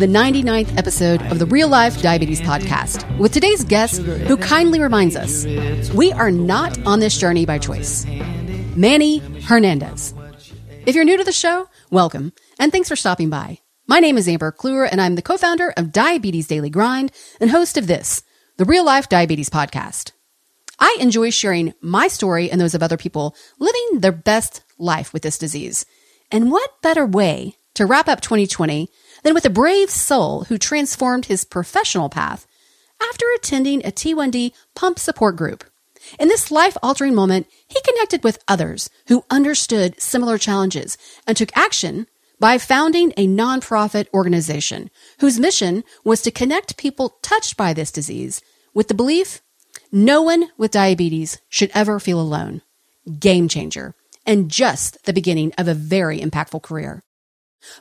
The 99th episode of the Real Life Diabetes Podcast with today's guest who kindly reminds us we are not on this journey by choice. Manny Hernandez. If you're new to the show, welcome and thanks for stopping by. My name is Amber Clour and I'm the co-founder of Diabetes Daily Grind and host of this, the Real Life Diabetes Podcast. I enjoy sharing my story and those of other people living their best life with this disease. And what better way to wrap up 2020 than with a brave soul who transformed his professional path after attending a T1D pump support group. In this life altering moment, he connected with others who understood similar challenges and took action by founding a nonprofit organization whose mission was to connect people touched by this disease with the belief no one with diabetes should ever feel alone. Game changer and just the beginning of a very impactful career.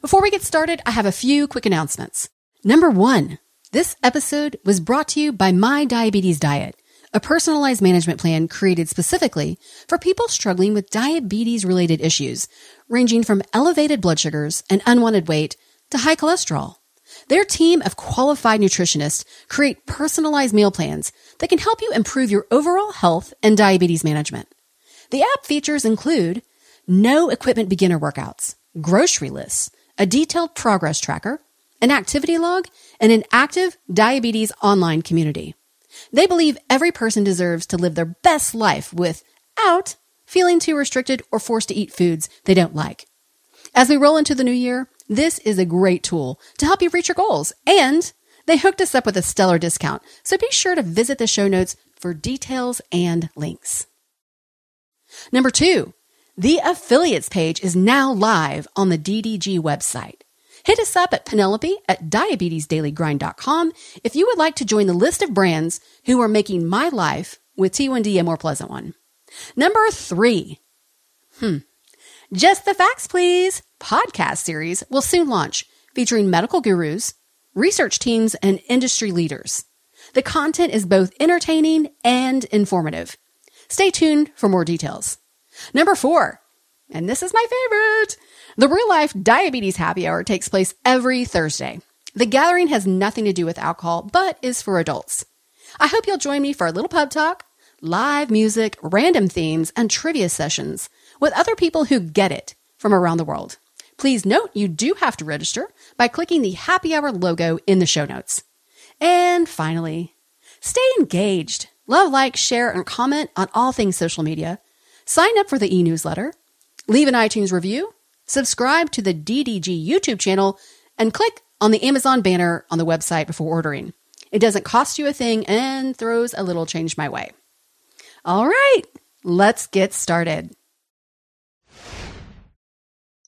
Before we get started, I have a few quick announcements. Number one, this episode was brought to you by My Diabetes Diet, a personalized management plan created specifically for people struggling with diabetes related issues, ranging from elevated blood sugars and unwanted weight to high cholesterol. Their team of qualified nutritionists create personalized meal plans that can help you improve your overall health and diabetes management. The app features include no equipment beginner workouts, grocery lists, a detailed progress tracker, an activity log, and an active diabetes online community. They believe every person deserves to live their best life without feeling too restricted or forced to eat foods they don't like. As we roll into the new year, this is a great tool to help you reach your goals. And they hooked us up with a stellar discount. So be sure to visit the show notes for details and links. Number two, the affiliates page is now live on the DDG website. Hit us up at Penelope at diabetesdailygrind.com if you would like to join the list of brands who are making my life with T1D a more pleasant one. Number three. Hmm. Just the Facts Please podcast series will soon launch featuring medical gurus, research teams, and industry leaders. The content is both entertaining and informative. Stay tuned for more details. Number four, and this is my favorite, the real life diabetes happy hour takes place every Thursday. The gathering has nothing to do with alcohol, but is for adults. I hope you'll join me for a little pub talk, live music, random themes, and trivia sessions with other people who get it from around the world. Please note you do have to register by clicking the happy hour logo in the show notes. And finally, stay engaged. Love, like, share, and comment on all things social media Sign up for the e newsletter, leave an iTunes review, subscribe to the DDG YouTube channel, and click on the Amazon banner on the website before ordering. It doesn't cost you a thing and throws a little change my way. All right, let's get started.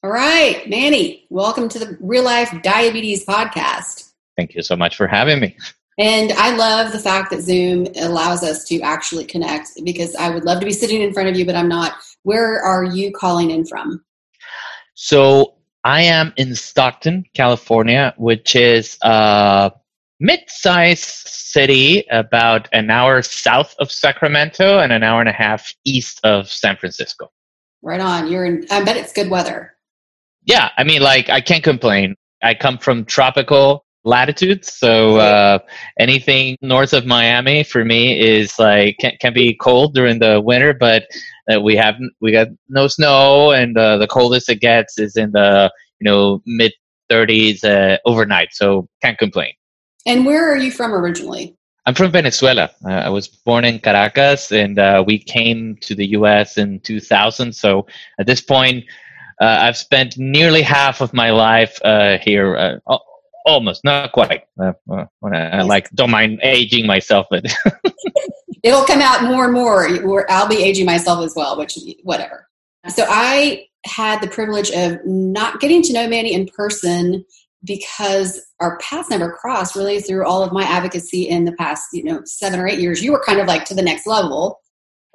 All right, Manny, welcome to the Real Life Diabetes Podcast. Thank you so much for having me. And I love the fact that Zoom allows us to actually connect because I would love to be sitting in front of you, but I'm not. Where are you calling in from? So I am in Stockton, California, which is a mid-sized city about an hour south of Sacramento and an hour and a half east of San Francisco. Right on. You're in I bet it's good weather. Yeah, I mean like I can't complain. I come from tropical latitudes. So uh, anything north of Miami for me is like can, can be cold during the winter, but uh, we have we got no snow, and uh, the coldest it gets is in the you know mid 30s uh, overnight. So can't complain. And where are you from originally? I'm from Venezuela. Uh, I was born in Caracas, and uh, we came to the U.S. in 2000. So at this point. Uh, I've spent nearly half of my life uh, here, uh, almost not quite. Uh, uh, I, like don't mind aging myself but it'll come out more and more. I'll be aging myself as well which whatever. So i had the privilege of not getting to know manny in person because our paths never crossed really through all of my advocacy in the past you know seven or eight years. You were kind of like to the next level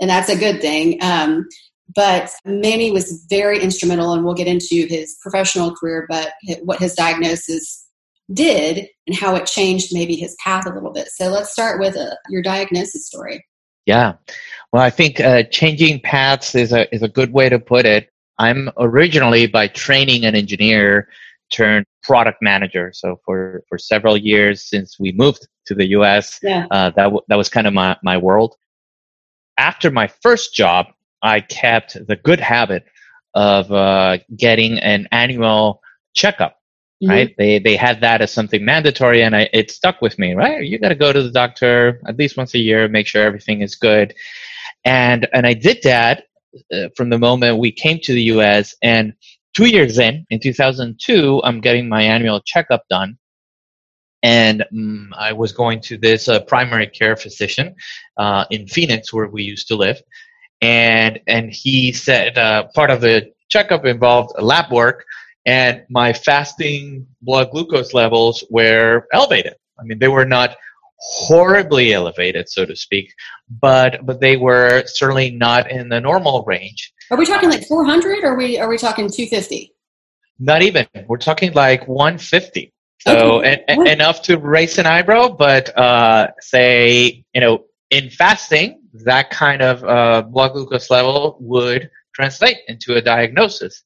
and that's a good thing. Um, but manny was very instrumental and we'll get into his professional career but what his diagnosis did and how it changed maybe his path a little bit. So let's start with uh, your diagnosis story. Yeah. Well, I think uh, changing paths is a, is a good way to put it. I'm originally by training an engineer, turned product manager. So for, for several years since we moved to the US, yeah. uh, that, w- that was kind of my, my world. After my first job, I kept the good habit of uh, getting an annual checkup. Mm-hmm. Right? They they had that as something mandatory, and I, it stuck with me. Right? You got to go to the doctor at least once a year, make sure everything is good. And and I did that uh, from the moment we came to the U.S. And two years in, in 2002, I'm getting my annual checkup done, and um, I was going to this uh, primary care physician uh, in Phoenix, where we used to live, and and he said uh, part of the checkup involved lab work, and my fasting blood glucose levels were elevated. I mean, they were not horribly elevated, so to speak, but but they were certainly not in the normal range. Are we talking like 400, or are we are we talking 250? Not even. We're talking like 150. So okay. en- enough to raise an eyebrow, but uh, say you know in fasting that kind of uh, blood glucose level would translate into a diagnosis.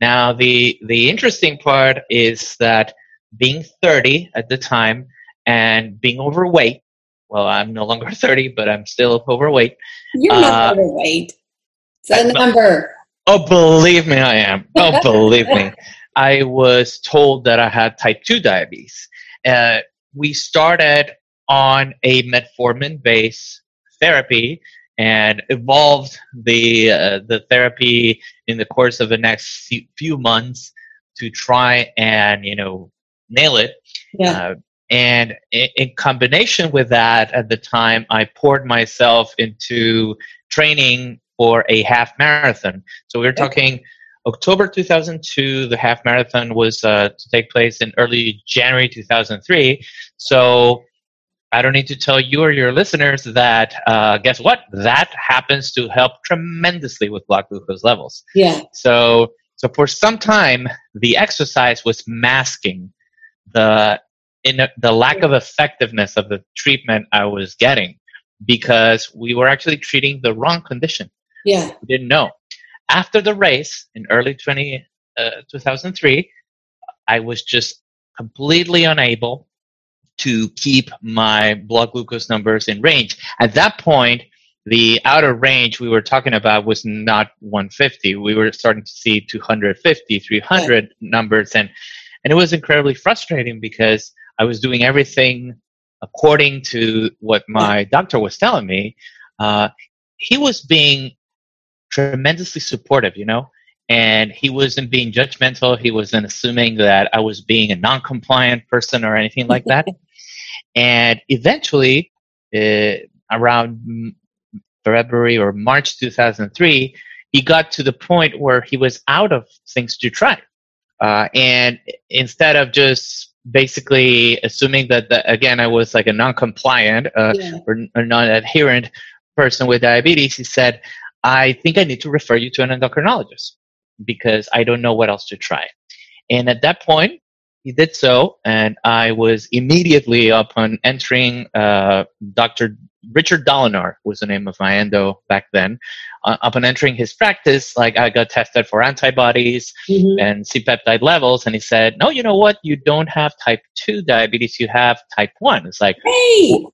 Now, the the interesting part is that being 30 at the time and being overweight. Well, I'm no longer 30, but I'm still overweight. You're uh, not overweight. It's a number. Oh, believe me, I am. Oh, believe me. I was told that I had type 2 diabetes. Uh, we started on a metformin based therapy and evolved the uh, the therapy in the course of the next few months to try and you know nail it. Yeah. Uh, and in, in, combination with that, at the time, I poured myself into training for a half marathon. So we we're talking October 2002. The half marathon was uh, to take place in early January 2003. So I don't need to tell you or your listeners that uh, guess what? That happens to help tremendously with blood glucose levels. Yeah. So so for some time, the exercise was masking the in the lack of effectiveness of the treatment I was getting because we were actually treating the wrong condition. Yeah. We didn't know. After the race in early 20, uh, 2003, I was just completely unable to keep my blood glucose numbers in range. At that point, the outer range we were talking about was not 150. We were starting to see 250, 300 yeah. numbers, and and it was incredibly frustrating because I was doing everything according to what my doctor was telling me. Uh, he was being tremendously supportive, you know, and he wasn't being judgmental. He wasn't assuming that I was being a non-compliant person or anything like that. And eventually, uh, around February or March 2003, he got to the point where he was out of things to try. Uh, and instead of just basically assuming that, the, again, I was like a non compliant uh, yeah. or, or non adherent person with diabetes, he said, I think I need to refer you to an endocrinologist because I don't know what else to try. And at that point, he did so, and I was immediately upon entering uh, Dr. Richard Dolinar was the name of my endo back then. Uh, upon entering his practice, like I got tested for antibodies mm-hmm. and C-peptide levels, and he said, "No, you know what? You don't have type two diabetes. You have type one." It's like, hey.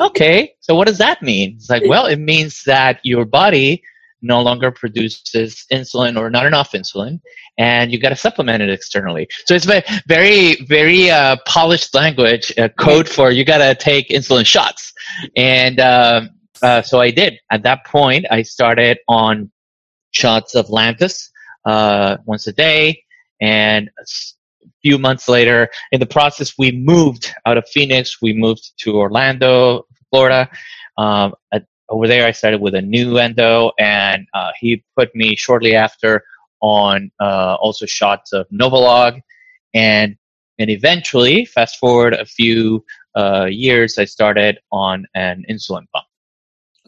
okay, so what does that mean? It's like, well, it means that your body no longer produces insulin or not enough insulin, and you got to supplement it externally. So it's very, very uh, polished language, uh, code for you got to take insulin shots. And uh, uh, so I did. At that point, I started on shots of Lantus uh, once a day, and a few months later, in the process, we moved out of Phoenix. We moved to Orlando, Florida. Um, at, over there, I started with a new endo, and uh, he put me shortly after on uh, also shots of Novolog, and and eventually, fast forward a few uh, years, I started on an insulin pump.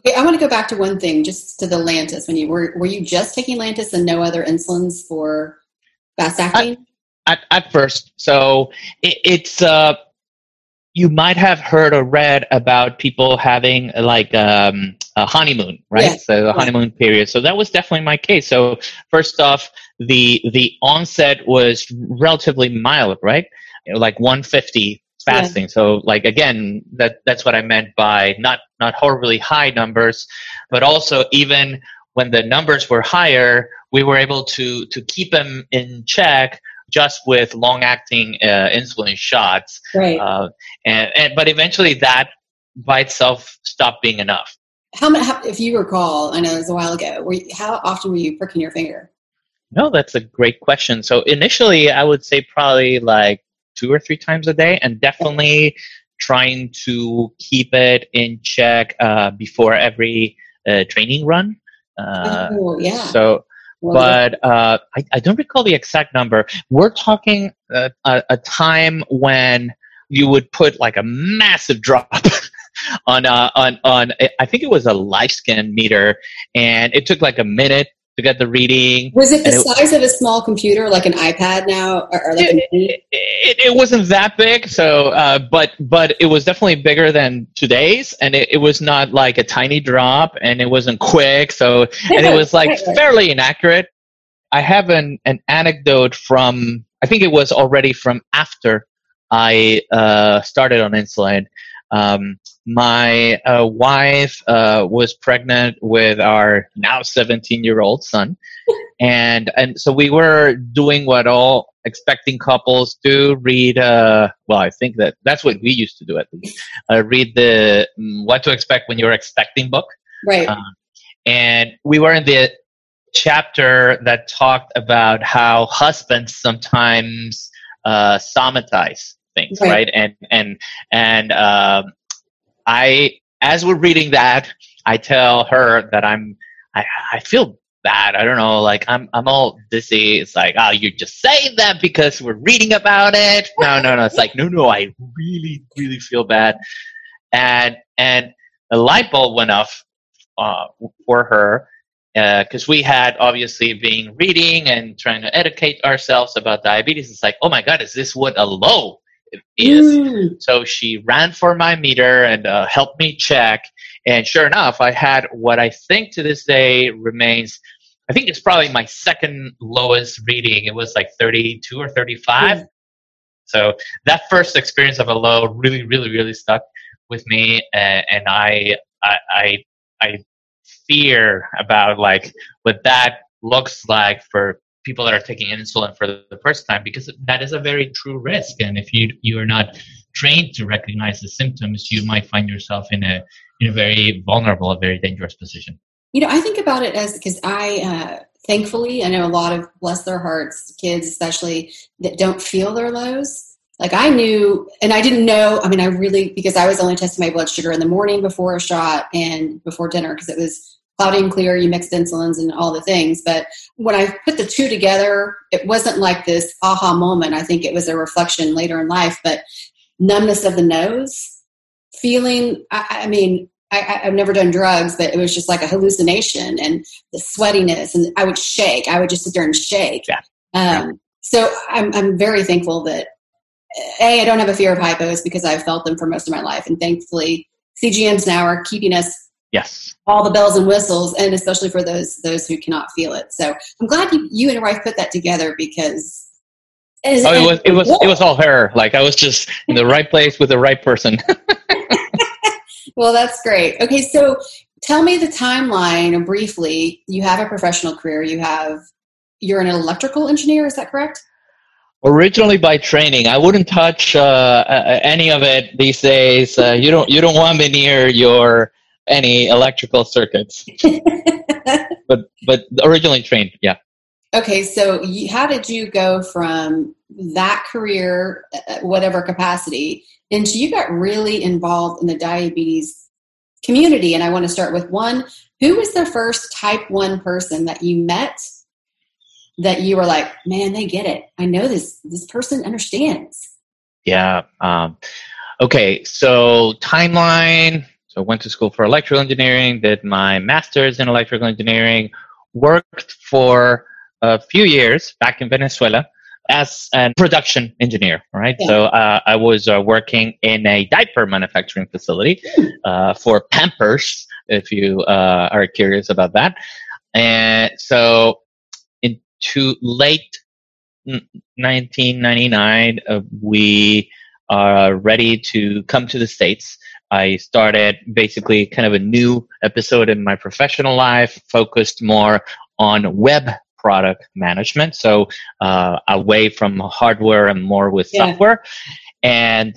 Okay, I want to go back to one thing, just to the Lantus. When you were were you just taking Lantus and no other insulins for fast acting? At, at, first, so it, it's uh, you might have heard or read about people having like um, a honeymoon, right? Yeah. So a honeymoon period. So that was definitely my case. So first off, the the onset was relatively mild, right? Like 150 fasting. Yeah. So like again, that that's what I meant by not not horribly high numbers, but also even when the numbers were higher, we were able to to keep them in check just with long acting uh, insulin shots. Right. Uh, and, and but eventually that by itself stopped being enough. How, how if you recall, I know it was a while ago. You, how often were you pricking your finger? No, that's a great question. So initially, I would say probably like two or three times a day, and definitely trying to keep it in check uh, before every uh, training run. Uh, oh, yeah. So, but uh, I, I, don't recall the exact number. We're talking uh, a, a, time when you would put like a massive drop on uh, on on. I think it was a LifeScan meter, and it took like a minute to get the reading. Was it the size of a small computer, like an iPad now, or, or like it, it, it, wasn't that big, so uh, but but it was definitely bigger than today's, and it, it was not like a tiny drop, and it wasn't quick, so and it was like fairly inaccurate. I have an an anecdote from I think it was already from after I uh, started on insulin. Um, my uh, wife uh, was pregnant with our now 17 year old son. And and so we were doing what all expecting couples do read uh well i think that that's what we used to do at least. Uh, read the mm, what to expect when you're expecting book. Right. Um, and we were in the chapter that talked about how husbands sometimes uh somatize things right, right? and and and um I, as we're reading that, I tell her that I'm, I, I feel bad. I don't know, like I'm, I'm all dizzy. It's like, oh, you're just saying that because we're reading about it. No, no, no. It's like, no, no, I really, really feel bad. And, and a light bulb went off uh, for her because uh, we had obviously been reading and trying to educate ourselves about diabetes. It's like, oh my God, is this what a low is. Mm. So she ran for my meter and uh, helped me check. And sure enough, I had what I think to this day remains. I think it's probably my second lowest reading. It was like 32 or 35. Mm. So that first experience of a low really, really, really stuck with me, and, and I, I, I, I fear about like what that looks like for people that are taking insulin for the first time because that is a very true risk. And if you you are not trained to recognize the symptoms you might find yourself in a in a very vulnerable a very dangerous position. You know i think about it as because i uh, thankfully i know a lot of bless their hearts kids especially that don't feel their lows. Like i knew and i didn't know i mean i really because i was only testing my blood sugar in the morning before a shot and before dinner because it was cloudy and clear, you mixed insulins and all the things. But when I put the two together, it wasn't like this aha moment. I think it was a reflection later in life, but numbness of the nose, feeling, I, I mean, I, have never done drugs, but it was just like a hallucination and the sweatiness, and I would shake. I would just sit there and shake. Yeah. Um, so I'm, I'm very thankful that a I don't have a fear of hypos because I've felt them for most of my life, and thankfully CGMs now are keeping us Yes. All the bells and whistles, and especially for those those who cannot feel it. So I'm glad you, you and your wife put that together because. As, oh, it was it was it was all her. Like I was just in the right place with the right person. well, that's great. Okay, so tell me the timeline briefly. You have a professional career. You have you're an electrical engineer. Is that correct? Originally by training, I wouldn't touch uh, any of it these days. Uh, you don't you don't want me near your any electrical circuits. but but originally trained, yeah. Okay, so you, how did you go from that career, uh, whatever capacity, into you got really involved in the diabetes community? And I want to start with one. Who was the first type one person that you met that you were like, man, they get it. I know this. This person understands. Yeah. Um, okay. So timeline so I went to school for electrical engineering, did my master's in electrical engineering, worked for a few years back in Venezuela as a production engineer, right? Yeah. So uh, I was uh, working in a diaper manufacturing facility hmm. uh, for Pampers, if you uh, are curious about that. And so in to late 1999, uh, we are ready to come to the States. I started basically kind of a new episode in my professional life, focused more on web product management. So uh, away from hardware and more with yeah. software. And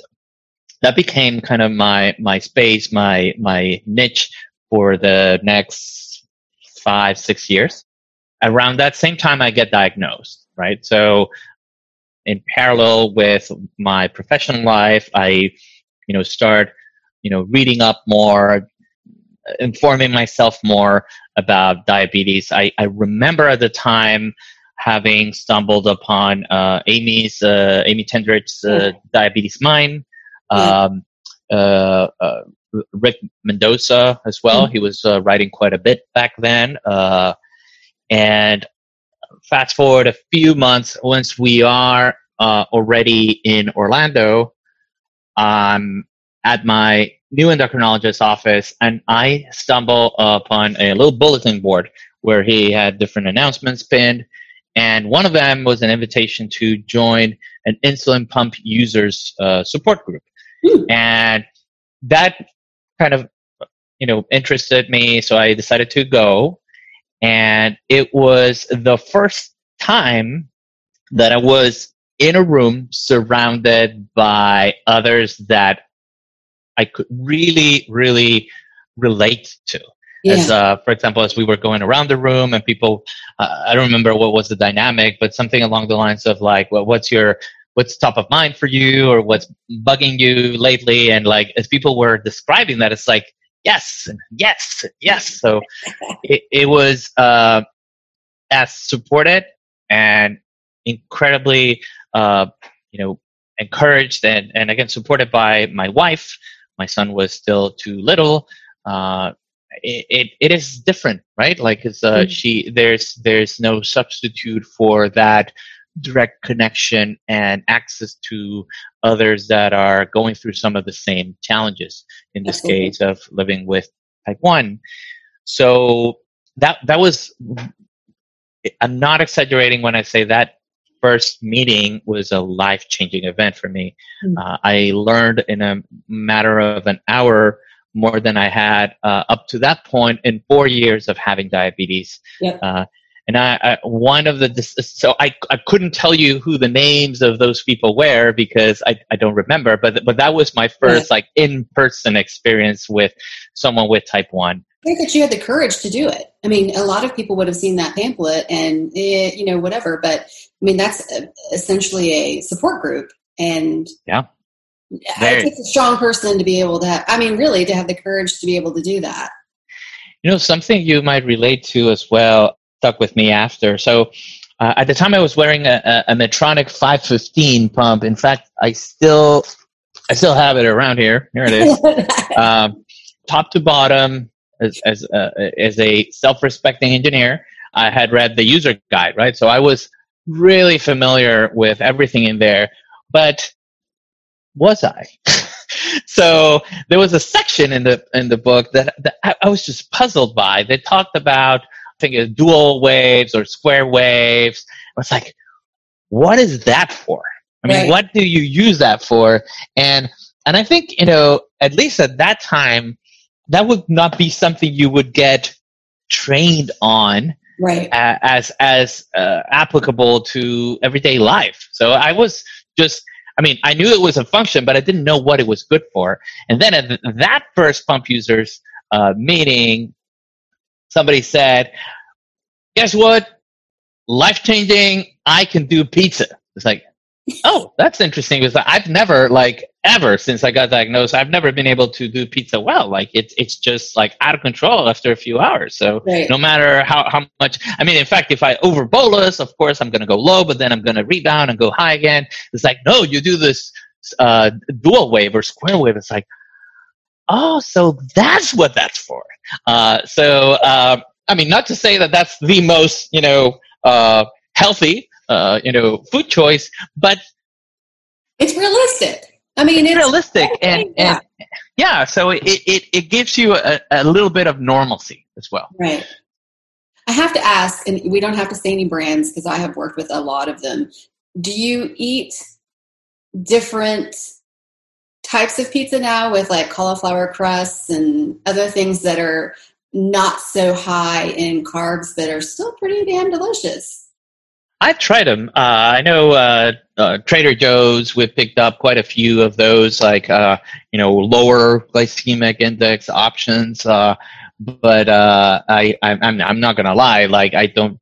that became kind of my my space, my my niche for the next five six years. Around that same time, I get diagnosed, right? So in parallel with my professional life, I you know start you know reading up more, informing myself more about diabetes. I, I remember at the time having stumbled upon uh, Amy's uh, Amy Tenderich's uh, DiabetesMine um, uh, uh, Rick Mendoza as well. Mm-hmm. He was uh, writing quite a bit back then. Uh, and fast forward a few months, once we are uh, already in Orlando, I'm at my new endocrinologist office, and I stumble upon a little bulletin board where he had different announcements pinned. And one of them was an invitation to join an insulin pump users uh, support group. Hmm. And that kind of, you know, interested me. So I decided to go. And it was the first time that I was in a room surrounded by others that I could really, really relate to. Yeah. As, uh, for example, as we were going around the room and people, uh, I don't remember what was the dynamic, but something along the lines of like, well, what's your what's top of mind for you or what's bugging you lately and like as people were describing that it's like yes yes yes. So it, it was uh, as supported and incredibly uh, you know encouraged and, and again supported by my wife. My son was still too little. Uh, it, it, it is different right? Like it's uh, mm-hmm. she there's there's no substitute for that direct connection and access to others that are going through some of the same challenges in this Absolutely. case of living with type 1 so that that was i'm not exaggerating when i say that first meeting was a life changing event for me mm-hmm. uh, i learned in a matter of an hour more than i had uh, up to that point in four years of having diabetes yep. uh, and I, I, one of the so I, I couldn't tell you who the names of those people were because I, I don't remember but but that was my first like in person experience with someone with type 1 I think that you had the courage to do it. I mean, a lot of people would have seen that pamphlet and eh, you know whatever, but I mean that's essentially a support group, and yeah, Very. it takes a strong person to be able to. Have, I mean, really, to have the courage to be able to do that. You know, something you might relate to as well stuck with me after. So uh, at the time, I was wearing a, a, a, Medtronic 515 pump. In fact, I still I still have it around here. Here it is, um, top to bottom. As as, uh, as a self-respecting engineer, I had read the user guide, right? So I was really familiar with everything in there. But was I? so there was a section in the in the book that, that I, I was just puzzled by. They talked about think of dual waves or square waves. It's like, what is that for? I mean, right. what do you use that for? And and I think you know, at least at that time, that would not be something you would get trained on, right? As as uh, applicable to everyday life. So I was just. I mean, I knew it was a function, but I didn't know what it was good for. And then at that first pump users uh, meeting, somebody said, guess what? Life changing. I can do pizza. It's like, oh, that's interesting because I've never like ever since I got diagnosed, I've never been able to do pizza well. Like it's it's just like out of control after a few hours. So right. no matter how, how much I mean, in fact, if I over bolus, of course I'm gonna go low, but then I'm gonna rebound and go high again. It's like, no, you do this uh, dual wave or square wave. It's like, oh, so that's what that's for. Uh, so uh, I mean, not to say that that's the most, you know, uh, healthy, uh, you know, food choice, but it's realistic. I mean, it's realistic, and, yeah. and yeah, so it, it, it gives you a, a little bit of normalcy as well. Right. I have to ask, and we don't have to say any brands because I have worked with a lot of them. Do you eat different types of pizza now with like cauliflower crusts and other things that are not so high in carbs but are still pretty damn delicious? I've tried them. Uh, I know uh, uh, Trader Joe's. We've picked up quite a few of those, like uh, you know, lower glycemic index options. Uh, but uh, I, I'm, I'm not gonna lie. Like, I don't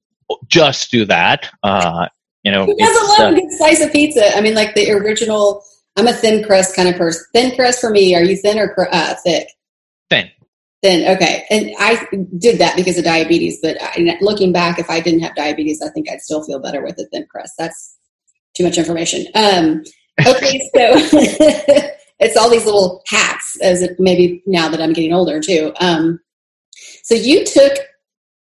just do that. you know, who doesn't love a good slice of pizza? I mean, like the original. I'm a thin crust kind of person. Thin crust for me. Are you thin or thick? Thin. Then okay, and I did that because of diabetes. But I, looking back, if I didn't have diabetes, I think I'd still feel better with a thin crust. That's too much information. Um, okay, so it's all these little hacks. As it, maybe now that I'm getting older too. Um, so you took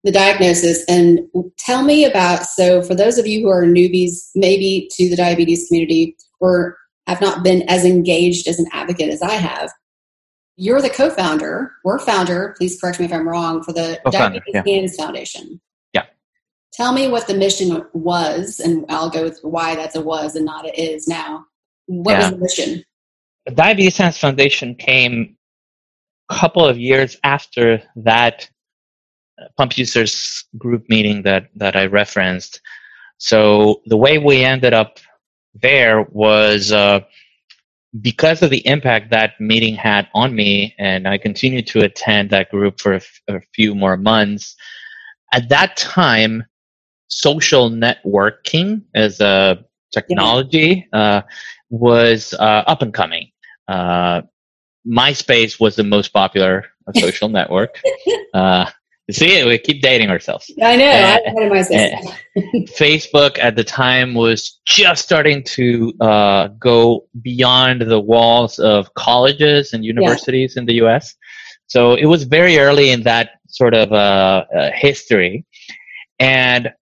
the diagnosis and tell me about. So for those of you who are newbies, maybe to the diabetes community, or have not been as engaged as an advocate as I have you're the co-founder or founder, please correct me if I'm wrong, for the Co-founder, Diabetes yeah. Foundation. Yeah. Tell me what the mission was, and I'll go with why that's a was and not a is now. What yeah. was the mission? The Diabetes Hands Foundation came a couple of years after that uh, pump users group meeting that, that I referenced. So the way we ended up there was uh, because of the impact that meeting had on me, and I continued to attend that group for a, f- a few more months. At that time, social networking as a technology uh, was uh, up and coming. Uh, MySpace was the most popular social network. Uh, See, we keep dating ourselves. I know. I Facebook at the time was just starting to uh, go beyond the walls of colleges and universities yeah. in the U.S. So it was very early in that sort of uh, uh, history, and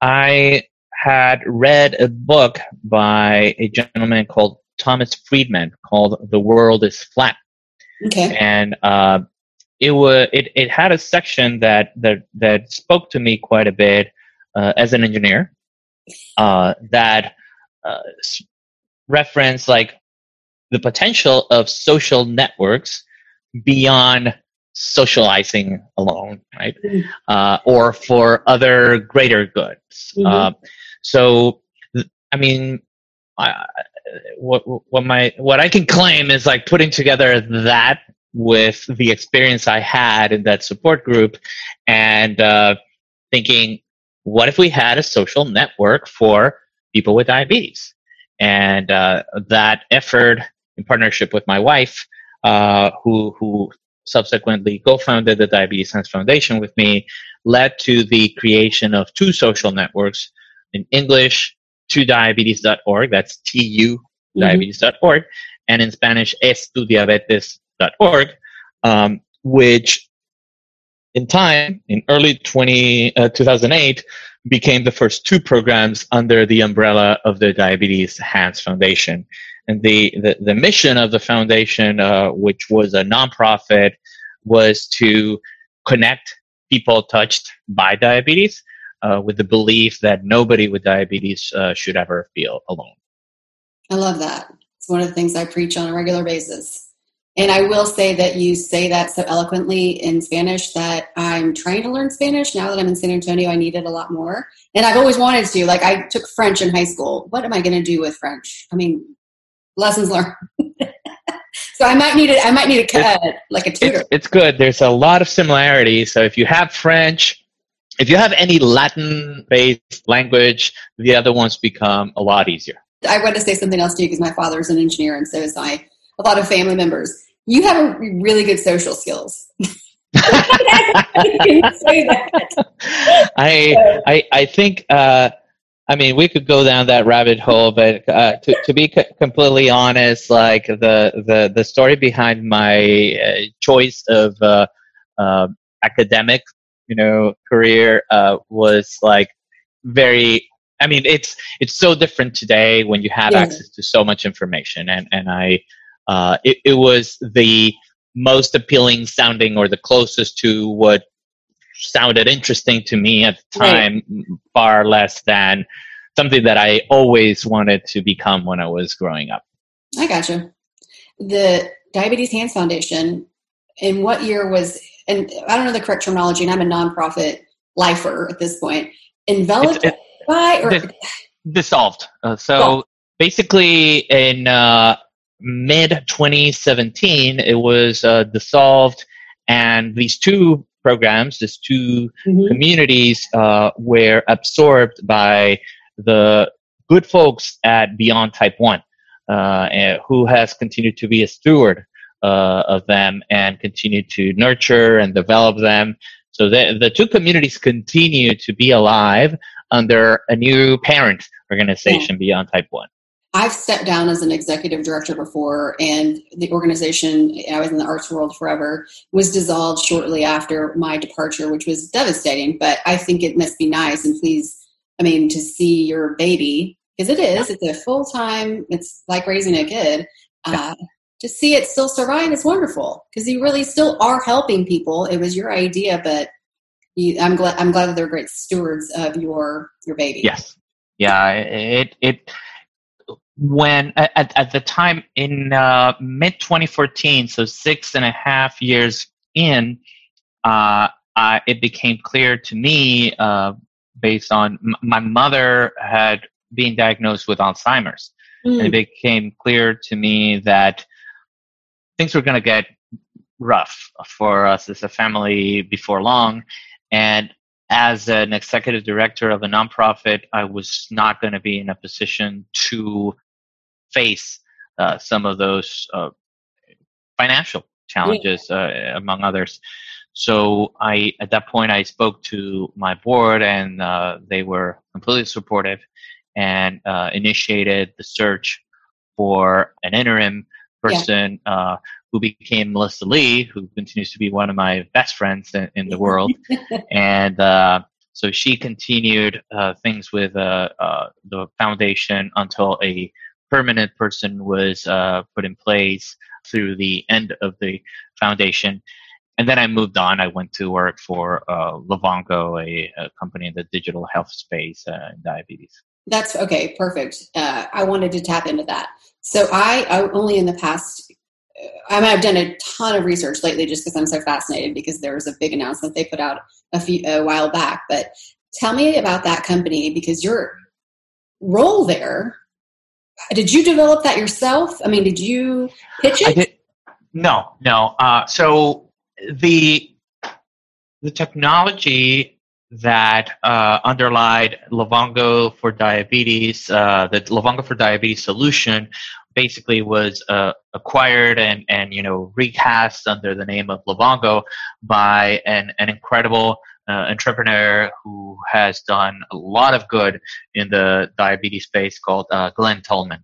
I had read a book by a gentleman called Thomas Friedman called "The World Is Flat." Okay. And uh, it was it, it had a section that that that spoke to me quite a bit uh, as an engineer uh, that uh, referenced like the potential of social networks beyond socializing alone, right? Mm-hmm. Uh, or for other greater goods. Mm-hmm. Uh, so, I mean, I, what what my what I can claim is like putting together that with the experience I had in that support group and uh, thinking, what if we had a social network for people with diabetes? And uh, that effort, in partnership with my wife, uh, who who subsequently co-founded the Diabetes Hands Foundation with me, led to the creation of two social networks in English, tudiabetes.org, that's tu mm-hmm. diabetes.org, and in Spanish, estudiabetes org, um, which in time, in early 20, uh, 2008, became the first two programs under the umbrella of the Diabetes Hands Foundation. And the, the, the mission of the foundation, uh, which was a nonprofit, was to connect people touched by diabetes uh, with the belief that nobody with diabetes uh, should ever feel alone. I love that. It's one of the things I preach on a regular basis. And I will say that you say that so eloquently in Spanish that I'm trying to learn Spanish. Now that I'm in San Antonio, I need it a lot more. And I've always wanted to. Like, I took French in high school. What am I going to do with French? I mean, lessons learned. so I might need it. I might need a cut, like a tutor. It's, it's good. There's a lot of similarities. So if you have French, if you have any Latin-based language, the other ones become a lot easier. I want to say something else to you because my father is an engineer, and so is I a lot of family members. You have really good social skills. I, I I think uh, I mean we could go down that rabbit hole, but uh, to to be c- completely honest, like the the the story behind my uh, choice of uh, um, academic, you know, career uh, was like very. I mean, it's it's so different today when you have yeah. access to so much information, and and I uh, it, it was the most appealing sounding or the closest to what sounded interesting to me at the time, right. far less than something that I always wanted to become when I was growing up. I gotcha. The Diabetes Hands Foundation, in what year was, and I don't know the correct terminology, and I'm a nonprofit lifer at this point, enveloped it, by or dis- dissolved. Uh, so oh. basically, in uh, mid 2017, it was uh, dissolved, and these two programs, these 2 mm-hmm. communities, uh, were absorbed by the good folks at Beyond Type 1, uh, who has continued to be a steward uh, of them and continue to nurture and develop them. So the, the two communities continue to be alive under a new parent organization yeah. Beyond Type 1. I've stepped down as an executive director before, and the organization, I was in the arts world forever, was dissolved shortly after my departure, which was devastating. But I think it must be nice and please I mean, to see your baby, because it is, it's a full time, it's like raising a kid. Uh, to see it still survive is wonderful because you really still are helping people. It was your idea, but you, I'm glad I'm glad that they're great stewards of your your baby. Yes, yeah. It it when at at the time in uh, mid 2014, so six and a half years in, uh, it became clear to me uh, based on m- my mother had been diagnosed with Alzheimer's. Mm. And it became clear to me that things were going to get rough for us as a family before long. And as an executive director of a nonprofit, I was not going to be in a position to face uh, some of those uh, financial challenges, yeah. uh, among others. So I, at that point, I spoke to my board, and uh, they were completely supportive, and uh, initiated the search for an interim person yeah. uh, who became Melissa Lee, who continues to be one of my best friends in, in the world, and uh, so she continued uh, things with uh, the foundation until a permanent person was put in place through the end of the foundation and then I moved on. I went to work for uh, Livongo, a, a, company in the digital health space uh, in diabetes. That's okay, perfect. Uh, I wanted to tap into that. So I, I only in the past, I mean, I've done a ton of research lately just because I'm so fascinated because there was a big announcement they put out a few a while back. But tell me about that company because your role there. Did you develop that yourself? I mean, did you pitch it? No, no. Uh, so the the technology that uh, underlied for diabetes, uh, the Livongo for diabetes solution, basically was uh, acquired and and you know recast under the name of Livongo by an an incredible uh, entrepreneur who has done a lot of good in the diabetes space called uh, Glen Tullman.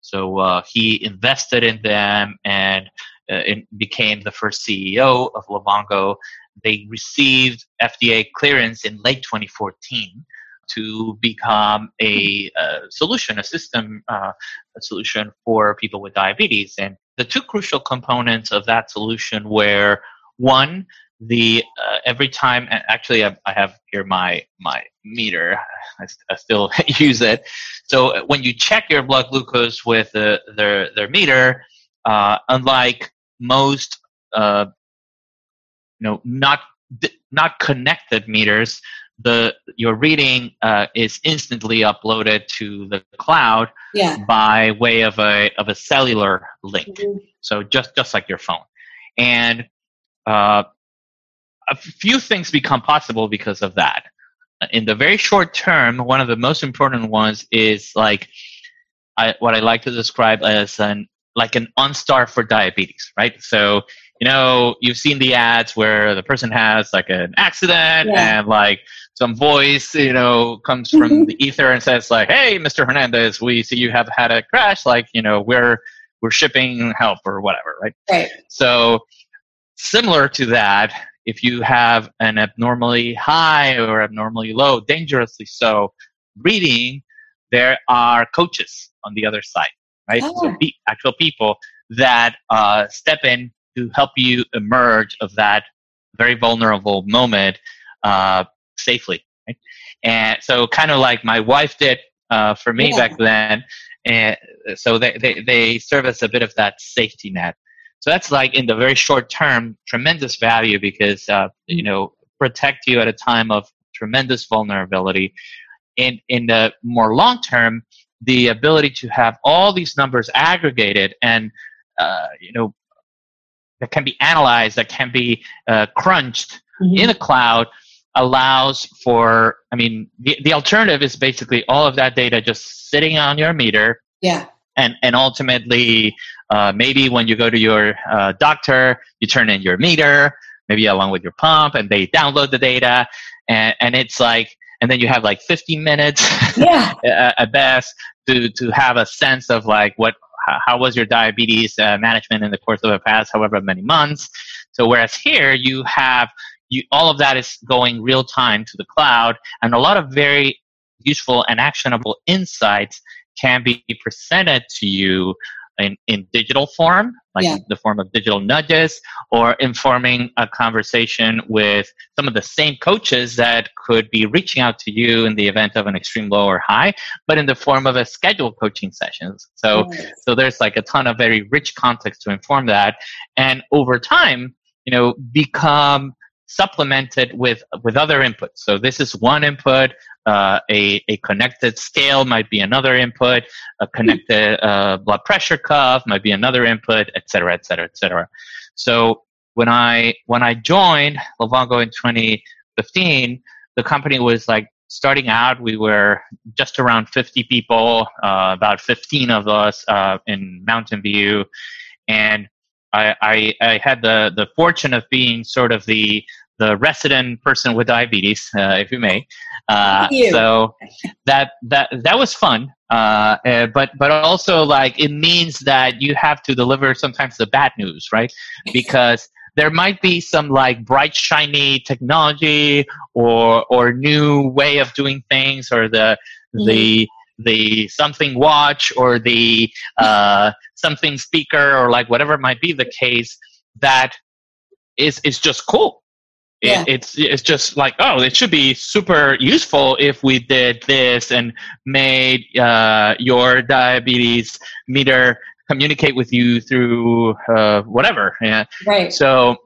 So uh, he invested in them and uh, became the first CEO of Livongo. They received FDA clearance in late 2014 to become a, a solution, a system uh, a solution for people with diabetes. And the two crucial components of that solution were one, the uh, every time actually I, I, have here my my meter I, I, still use it so when you check your blood glucose with the, their their meter uh, unlike most uh, you know not not connected meters the your reading uh, is instantly uploaded to the cloud yeah. by way of a of a cellular link mm-hmm. so just just like your phone and uh, a few things become possible because of that in the very short term one of the most important ones is like I, what i like to describe as an like an OnStar for diabetes, right? So, you know, you've seen the ads where the person has like an accident yeah. and like some voice, you know, comes from mm-hmm. the ether and says like, "Hey, Mr. Hernandez, we see you have had a crash. Like, you know, we're we're shipping help or whatever, right?" Right. So, similar to that, if you have an abnormally high or abnormally low, dangerously so reading, there are coaches on the other side right? Oh. So be, actual people that uh, step in to help you emerge of that very vulnerable moment uh, safely. Right? And so, kind of like my wife did uh, for me yeah. back then. And so they, they, they serve as a bit of that safety net. So that's like in the very short term, tremendous value because, uh, you know, protect you at a time of tremendous vulnerability. In, in the more long term, the ability to have all these numbers aggregated and, uh, you know, that can be analyzed, that can be uh, crunched mm-hmm. in the cloud allows for i mean the, the alternative is basically all of that data just sitting on your meter yeah and and ultimately uh, maybe when you go to your uh, doctor you turn in your meter maybe along with your pump and they download the data and, and it's like and then you have like 15 minutes yeah. at best to to have a sense of like what how was your diabetes uh, management in the course of the past however many months? So whereas here you have you, all of that is going real time to the cloud, and a lot of very useful and actionable insights can be presented to you in, in digital form, like yeah. the form of digital nudges, or informing a conversation with some of the same coaches that could be reaching out to you in the event of an extreme low or high, but in the form of a scheduled coaching sessions. So, so there's like a ton of very rich context to inform that, and over time, you know, become supplemented with with other inputs. So this is one input. Uh, a a connected scale might be another input. A connected uh, blood pressure cuff might be another input, et cetera, et cetera, et cetera. So when I when I joined Livongo in 2015, the company was like starting out. We were just around 50 people, uh, about 15 of us uh, in Mountain View, and I, I, I, had the, the fortune of being sort of the the resident person with diabetes, uh, if you may. Uh, you. So that that that was fun, uh, uh, but but also like it means that you have to deliver sometimes the bad news, right? Because there might be some like bright shiny technology or or new way of doing things or the mm-hmm. the the something watch or the uh, something speaker or like whatever might be the case that is is just cool. Yeah. it's it's just like oh it should be super useful if we did this and made uh, your diabetes meter communicate with you through uh, whatever. Yeah. Right. So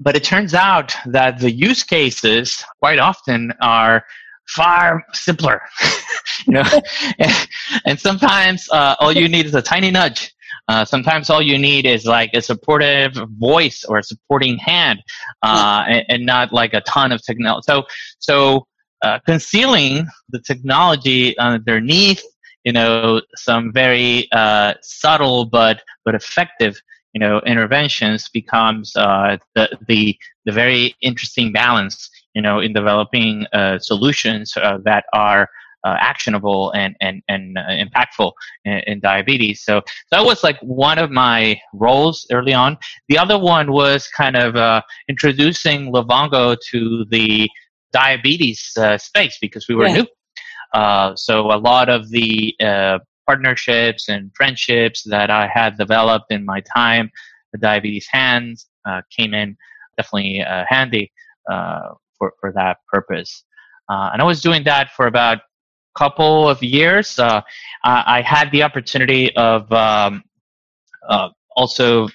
but it turns out that the use cases quite often are far simpler. You know? And, and sometimes uh, all you need is a tiny nudge. Uh, sometimes all you need is like a supportive voice or a supporting hand, uh, and, and, not like a ton of technology. So, so uh, concealing the technology underneath, you know, some very uh, subtle but but effective, you know, interventions becomes uh, the the the very interesting balance, you know, in developing uh, solutions that are uh, actionable and and and uh, impactful in, in, diabetes. So that was like one of my roles early on. The other one was kind of uh, introducing Livongo to the diabetes uh, space because we were yeah. new. Uh, so a lot of the uh, partnerships and friendships that I had developed in my time, the diabetes hands came in definitely handy for for that purpose. Uh, and I was doing that for about a couple of years, uh, I, had the opportunity of um, uh, also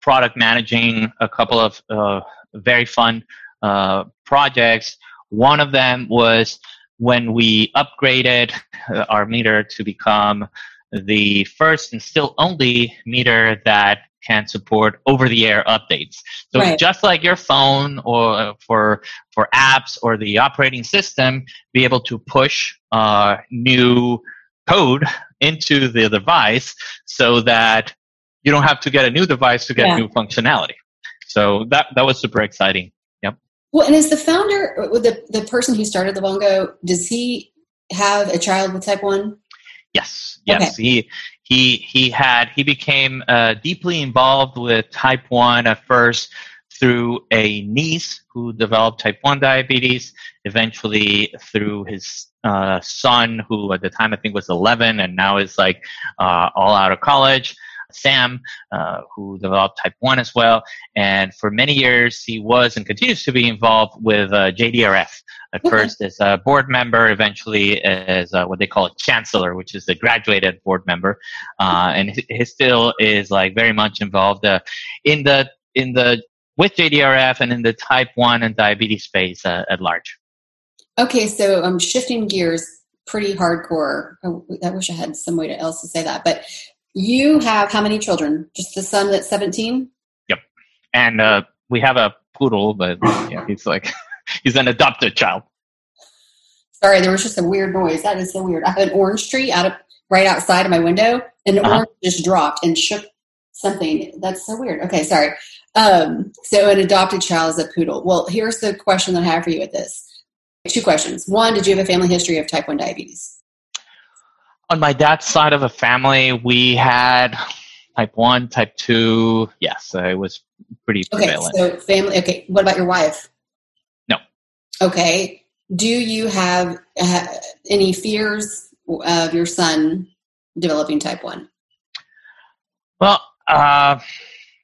product managing a couple of uh, very fun uh, projects. One of them was when we upgraded uh, our meter to become the first and still only meter that can support over-the-air updates. So right. just like your phone or for for apps or the operating system, be able to push uh, new code into the device so that you don't have to get a new device to get yeah. new functionality. So that that was super exciting. Yep. Well, and is the founder, the the person who started the Livongo, does he have a child with type one? Yes, yes. Okay. He he he had he became uh, deeply involved with type 1 at first through a niece who developed type 1 diabetes eventually through his uh, son who at the time i think was 11 and now is like uh, all out of college Sam, uh, who developed type 1 as well. And for many years, he was and continues to be involved with uh, JDRF. At okay. first as a board member, eventually as uh, what they call a chancellor, which is a graduated board member. Uh, and he, he, still is like very much involved uh, in the in the with JDRF and in the type 1 and diabetes space uh, at large. Okay, so I'm shifting gears pretty hardcore. I wish I had some way to else to say that, but you have how many children? Just the son that's 17? Yep. And uh, we have a poodle, but yeah, he's like, he's an adopted child. Sorry, there was just a weird noise. That is so weird. I have an orange tree out of right outside of my window, and the uh-huh. orange just dropped and shook something. That's so weird. Okay, sorry. Um, so an adopted child is a poodle. Well, here's the question that I have for you with this. Two questions. One, did you have a family history of type 1 diabetes? On my dad's side of the family, we had type one, type two. Yes, it was pretty prevalent. Okay, so family. Okay, what about your wife? No. Okay. Do you have uh, any fears of your son developing type one? Well, uh,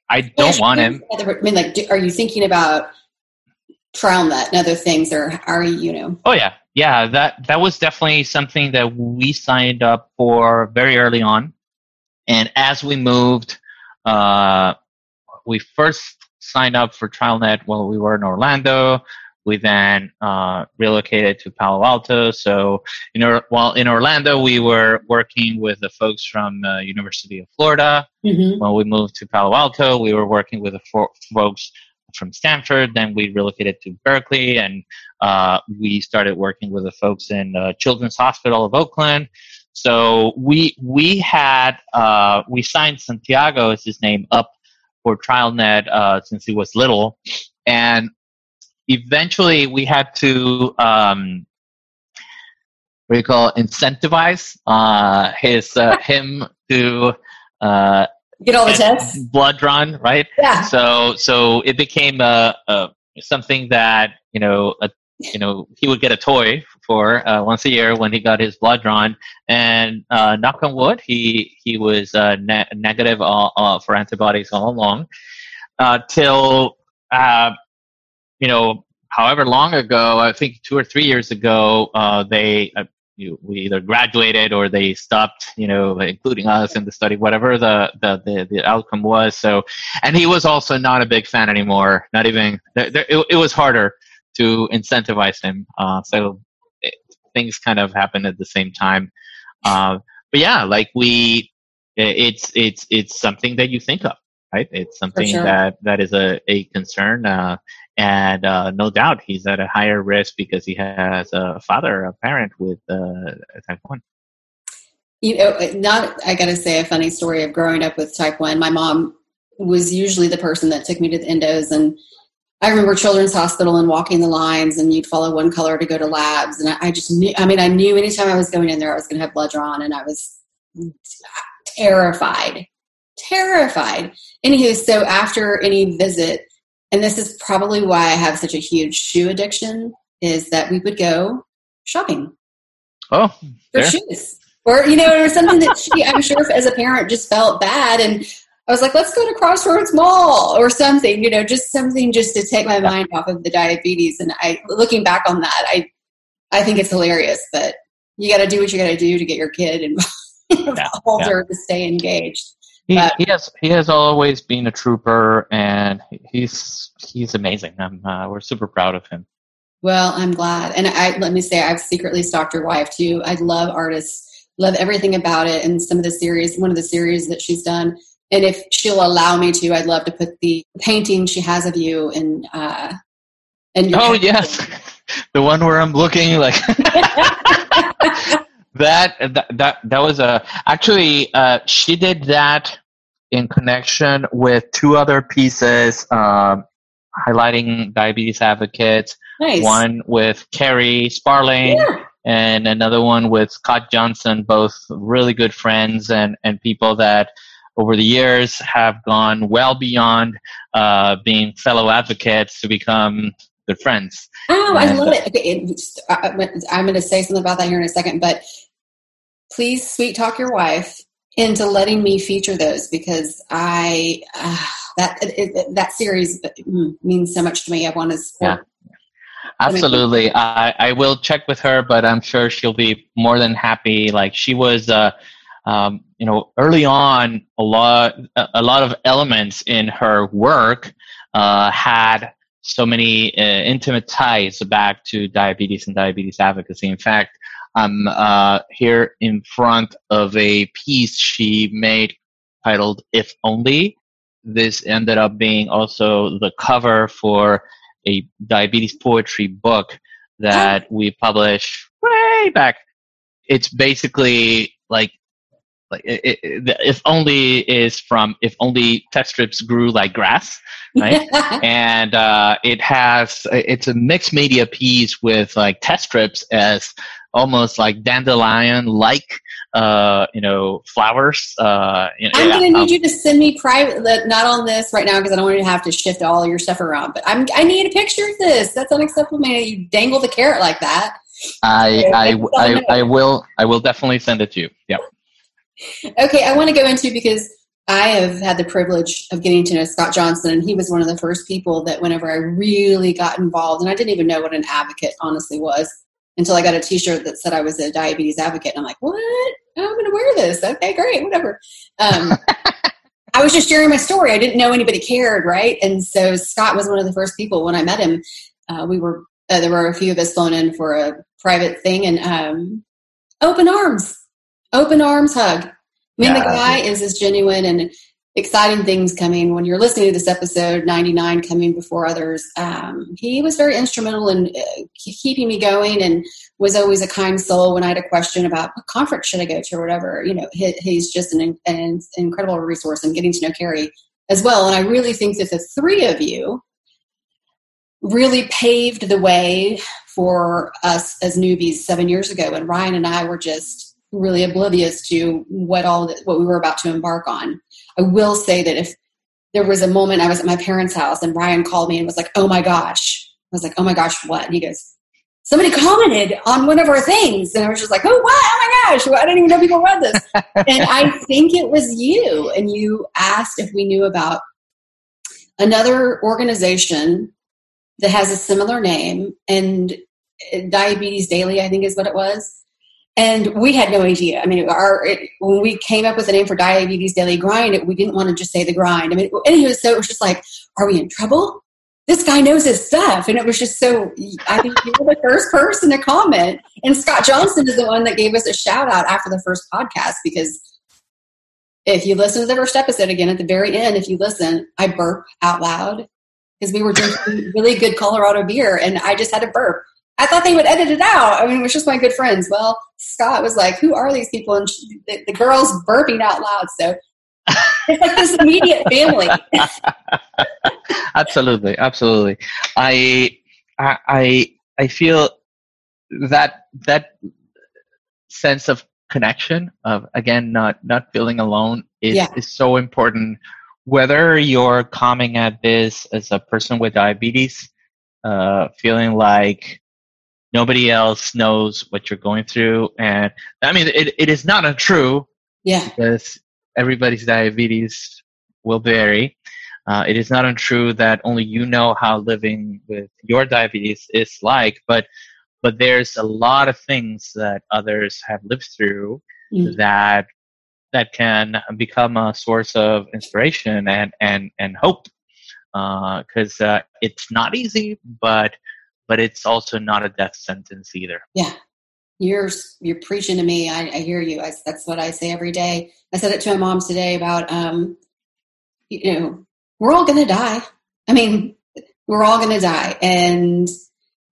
I don't want him. I mean, like, are you thinking about TrialNet and other things, or are you, you know? Oh yeah, yeah, that that was definitely something that we signed up for very early on, and as we moved, uh, we first signed up for TrialNet while we were in Orlando. We then uh, relocated to Palo Alto. So, you know, while in Orlando, we were working with the folks from uh, University of Florida. Mm-hmm. When we moved to Palo Alto, we were working with the fo- folks from Stanford. Then we relocated to Berkeley, and uh, we started working with the folks in uh, Children's Hospital of Oakland. So we we had uh, we signed Santiago as his name up for TrialNet uh, since he was little, and eventually we had to um, what do you call it, incentivize uh, his uh, him to get all the tests? blood drawn right? Yeah. So so it became a, a something that you know a, you know he would get a toy for uh, once a year when he got his blood drawn. And uh, knock on wood he he was uh, ne- negative all, uh, for antibodies all along uh, till uh, you know however long ago i think two or three years ago they you, we either graduated or they stopped, you know, including us in the study, whatever the, the, the, the outcome was. So, and he was also not a big fan anymore. Not even, there, there, it, it was harder to incentivize him. Uh, so it, things kind of happened at the same time. Uh, but yeah, like we, it's, it's, it's something that you think of, right? It's something sure. that, that is a, a concern. Uh, and uh, no doubt he's at a higher risk because he has a father, a parent with uh, type one. You know, not I got to say a funny story of growing up with type one. My mom was usually the person that took me to the endos, and I remember Children's Hospital and walking the lines, and you'd follow one color to go to labs, and I, I just knew. I mean, I knew anytime I was going in there, I was going to have blood drawn, and I was terrified, terrified. Anywho, so after any visit and this is probably why I have such a huge shoe addiction is that we would go shopping. Oh, for shoes. Or, you know, or something that she, I'm sure as a parent just felt bad. And I was like, let's go to Crossroads Mall or something, you know, just something just to take my mind off of the diabetes. And I, looking back on that, I, I think it's hilarious, but you got to do what you got to do to get your kid involved yeah, yeah. to stay engaged. He, he has he has always been a trooper, and he's he's amazing. I'm, uh, we're super proud of him. Well, I'm glad, and I let me say I've secretly stalked your wife too. I love artists, love everything about it, and some of the series, one of the series that she's done. And if she'll allow me to, I'd love to put the painting she has of you in. uh, and oh yes, the one where I'm looking like. that that that, that was a actually uh, she did that in connection with two other pieces um, highlighting diabetes advocates. Nice. One with Kerri Sparling. Yeah. And another one with Scott Johnson, both really good friends and, and people that over the years have gone well beyond uh, being fellow advocates to become good friends. Oh, and, I love it. Okay, it, I'm going to say something about that here in a second, but please sweet talk your wife into letting me feature those because I uh, that it, that series means so much to me. I want to support. Yeah. Absolutely, I, I will check with her, but I'm sure she'll be more than happy. Like she was, uh, um, you know, early on, a lot a lot of elements in her work uh, had so many uh, intimate ties back to diabetes and diabetes advocacy. In fact, I'm uh, here in front of a piece she made titled If Only. This ended up being also the cover for a diabetes poetry book that we published way back. It's basically like like it, it, if only is from if only test strips grew like grass right and uh, it has it's a mixed media piece with like test strips as almost like dandelion like uh, you know flowers uh, you know, i'm gonna need um, you to send me private not on this right now because i don't want you to have to shift all your stuff around but i'm i need a picture of this. That's unacceptable man. You dangle the carrot like that. I, I, I, I will I will definitely send it to you. Yeah. Okay, I want to go into because I have had the privilege of getting to know Scott Johnson, and he was one of the first people that whenever I really got involved, and I didn't even know what an advocate honestly was until I got a T-shirt that said I was a diabetes advocate, and I'm like, what? Oh, I'm going to wear this. Okay, great, whatever. Um, I was just sharing my story. I didn't know anybody cared, right? And so Scott was one of the first people when I met him. Uh, we were uh, there were a few of us flown in for a private thing, and um, open arms open arms hug. I mean, yeah, the guy is as genuine and exciting things coming. When you're listening to this episode 99 coming before others, um, he was very instrumental in uh, keeping me going and was always a kind soul when I had a question about what conference should I go to or whatever. You know, he, he's just an, an incredible resource and getting to know Kerri as well. And I really think that the three of you really paved the way for us as newbies seven years ago. And Ryan and I were just really oblivious to what all what we were about to embark on. I will say that if there was a moment I was at my parents' house and Ryan called me and was like, "Oh my gosh," I was like, "Oh my gosh, what?" And he goes, "Somebody commented on one of our things," and I was just like, "Oh what? Oh my gosh! I didn't even know people read this." and I think it was you, and you asked if we knew about another organization that has a similar name and uh, Diabetes Daily, I think is what it was and we had no idea. I mean, our it, when we came up with the name for Diabetes Daily Grind, it, we didn't want to just say the grind. I mean, anyway, so it was just like, are we in trouble? This guy knows his stuff, and it was just so. I think you were the first person to comment, and Scott Johnson is the one that gave us a shout out after the first podcast because if you listen to the first episode again at the very end, if you listen, I burp out loud because we were drinking really good Colorado beer, and I just had to burp I thought they would edit it out. I mean, it was just my good friends. Well, Scott was like, "Who are these people?" And she, the, the girls burping out loud. So it's like this immediate family. absolutely, absolutely. I, I, I feel that that sense of connection of again not not feeling alone is yeah. is so important. Whether you're coming at this as a person with diabetes, uh, feeling like nobody else knows what you're going through. And i mean it, it is not untrue. Yeah. Because everybody's diabetes will vary. Uh, it is not untrue that only you know how living with your diabetes is like but but there's a lot of things that others have lived through mm. that that can become a source of inspiration and and and hope. Because uh, uh, it's not easy but but it's also not a death sentence either. Yeah. You're you're preaching to me. I, I hear you. I, that's what I say every day. I said it to my mom today about, um, you know, we're all going to die. I mean, we're all going to die, and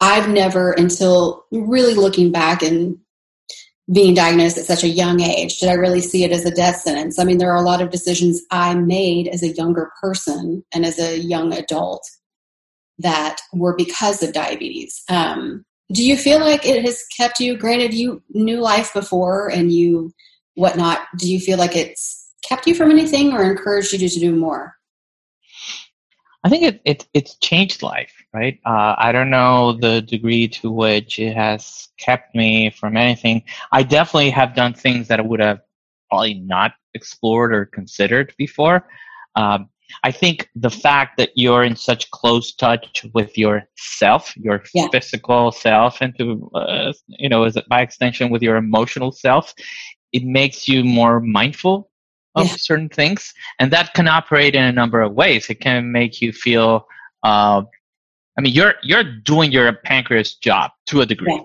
I've never, until really looking back and being diagnosed at such a young age, did I really see it as a death sentence. I mean, there are a lot of decisions I made as a younger person and as a young adult that were because of diabetes. Um, do you feel like it has kept you? Granted, you knew life before and you whatnot. Do you feel like it's kept you from anything or encouraged you to do more? I think it, it it's changed life, right? Uh, I don't know the degree to which it has kept me from anything. I definitely have done things that I would have probably not explored or considered before. Um, I think the fact that you're in such close touch with yourself, your yeah. physical self, and to uh, you know, as by extension with your emotional self, it makes you more mindful of yeah. certain things, and that can operate in a number of ways. It can make you feel. Uh, I mean, you're you're doing your pancreas job to a degree.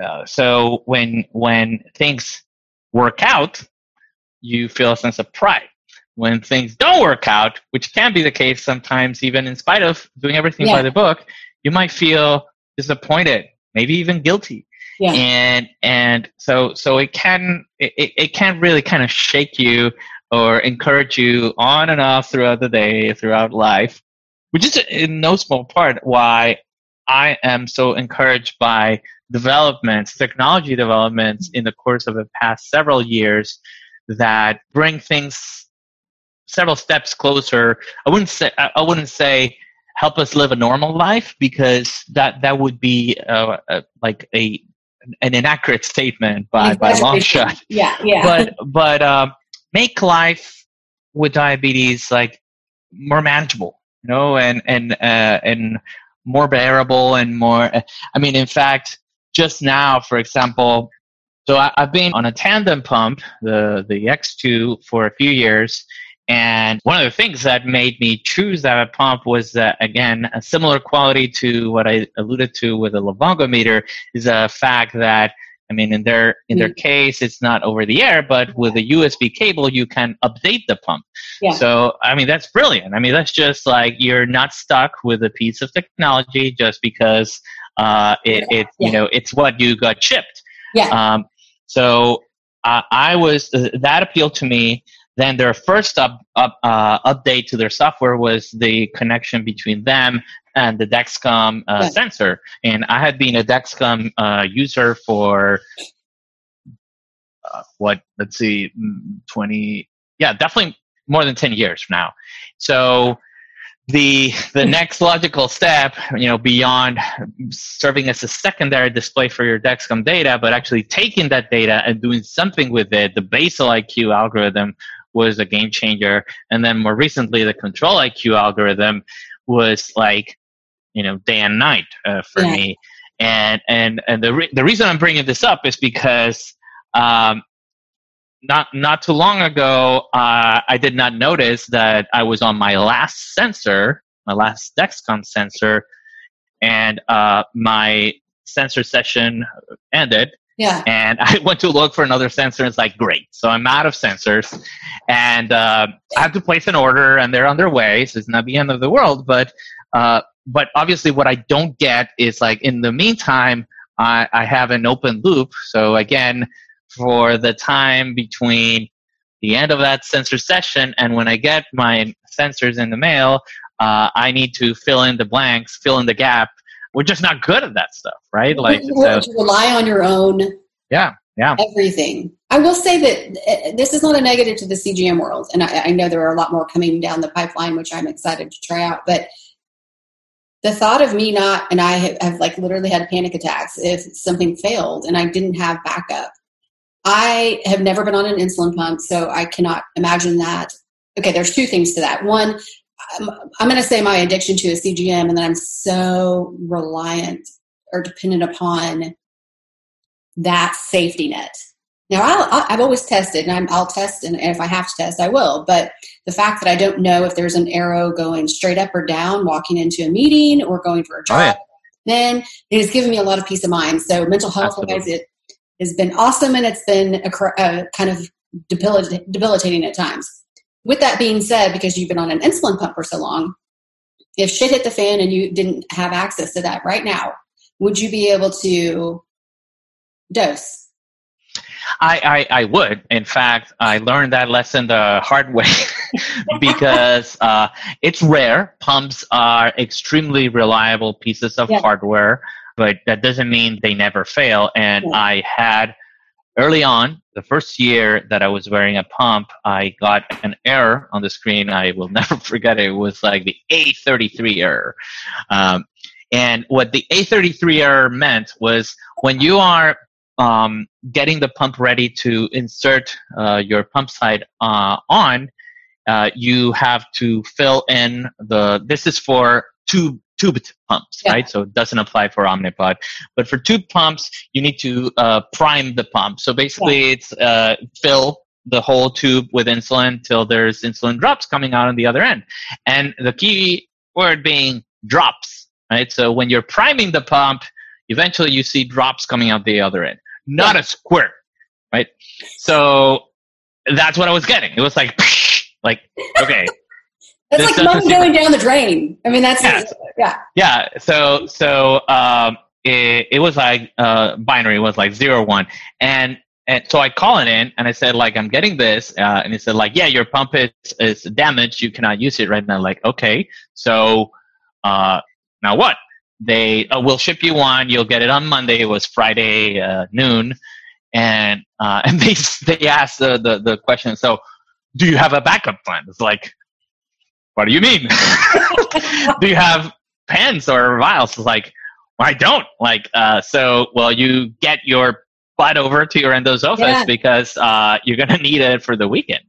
Yeah. Uh, so when when things work out, you feel a sense of pride when things don't work out, which can be the case sometimes, even in spite of doing everything yeah. by the book, you might feel disappointed, maybe even guilty. Yeah. And and so so it can it, it can really kind of shake you or encourage you on and off throughout the day, throughout life, which is in no small part why I am so encouraged by developments, technology developments in the course of the past several years that bring things several steps closer. I wouldn't say I wouldn't say help us live a normal life because that that would be uh, uh, like a an inaccurate statement by by long shot. Yeah, yeah. But but um, make life with diabetes like more manageable, you know, and and uh, and more bearable and more. I mean, in fact, just now, for example. So I, I've been on a tandem pump, the the X2, for a few years, and one of the things that made me choose that pump was, uh, again, a similar quality to what I alluded to with the Livongo meter is the fact that, I mean, in their in their mm-hmm. case, it's not over the air, but with a USB cable, you can update the pump. Yeah. So, I mean, that's brilliant. I mean, that's just like you're not stuck with a piece of technology just because uh, it, it yeah. you know, it's what you got shipped. Yeah. Um, so uh, I was uh, that appealed to me. Then their first up, up, uh, update to their software was the connection between them and the Dexcom uh, yeah. sensor. And I had been a Dexcom uh, user for uh, what? Let's see, mm, twenty. Yeah, definitely more than ten years now. So the the hmm. next logical step, you know, beyond serving as a secondary display for your Dexcom data, but actually taking that data and doing something with it, the Basal-IQ algorithm was a game changer. And then more recently, the Control-IQ algorithm was like, you know, day and night uh, for yeah. me. And and and the re- the reason I'm bringing this up is because um, not not too long ago, uh, I did not notice that I was on my last sensor, my last Dexcom sensor, and uh, my sensor session ended, yeah. And I went to look for another sensor. And it's like, great. So I'm out of sensors, and uh, I have to place an order, and they're on their way. So it's not the end of the world. But uh, but obviously, what I don't get is like in the meantime, I, I have an open loop. So again, for the time between the end of that sensor session and when I get my sensors in the mail, uh, I need to fill in the blanks, fill in the gap we're just not good at that stuff, right? Like you so, rely on your own. Yeah, yeah. Everything. I will say that eh, this is not a negative to the CGM world, and I, I know there are a lot more coming down the pipeline, which I'm excited to try out. But the thought of me not, and I have, have like literally had panic attacks if something failed and I didn't have backup. I have never been on an insulin pump, so I cannot imagine that. Okay, there's two things to that. One, I'm, I'm going to say my addiction to a CGM, and then I'm so reliant or dependent upon that safety net. Now, i have always tested, and i will test, and if I have to test, I will. But the fact that I don't know if there's an arrow going straight up or down, walking into a meeting or going for a drive, oh, yeah. then it has given me a lot of peace of mind. So, mental health wise, it has been awesome, and it's been a, a uh, kind of debilitating at times with that being said, because you've been on an insulin pump for so long, if shit hit the fan and you didn't have access to that right now, would you be able to dose? I, I, I would. In fact, I learned that lesson the hard way because uh, it's rare. Pumps are extremely reliable pieces of yeah. hardware, but that doesn't mean they never fail. And yeah. I had early on, the first year that I was wearing a pump, I got an error on the screen. I will never forget it. It was like the A33 error. Um, and what the A33 error meant was when you are um, getting the pump ready to insert uh, your pump side uh, on, uh, you have to fill in the. This is for tube tubed pumps, yeah. right? So it doesn't apply for Omnipod. But for tube pumps, you need to uh, prime the pump. So basically, yeah. it's uh, fill the whole tube with insulin till there's insulin drops coming out on the other end. And the key word being drops, right? So when you're priming the pump, eventually you see drops coming out the other end, not yeah. a squirt, right? So that's what I was getting. It was like, like, okay. That's like money going down the drain. I mean, that's yeah. yeah. Yeah. So so um, it, it was like uh, binary. Was like zero one, and and so I call it in and I said like I'm getting this, uh, and he said like yeah your pump is is damaged. You cannot use it right now. Like okay, so uh, now what? They uh, will ship you one. You'll get it on Monday. It was Friday uh, noon, and uh, and they they asked the, the the question. So do you have a backup plan? It's like what do you mean? do you have pens or vials? Like, well, I don't. Like, uh, so, well, you get your butt over to your endo's office yeah. because uh, you're going to need it for the weekend.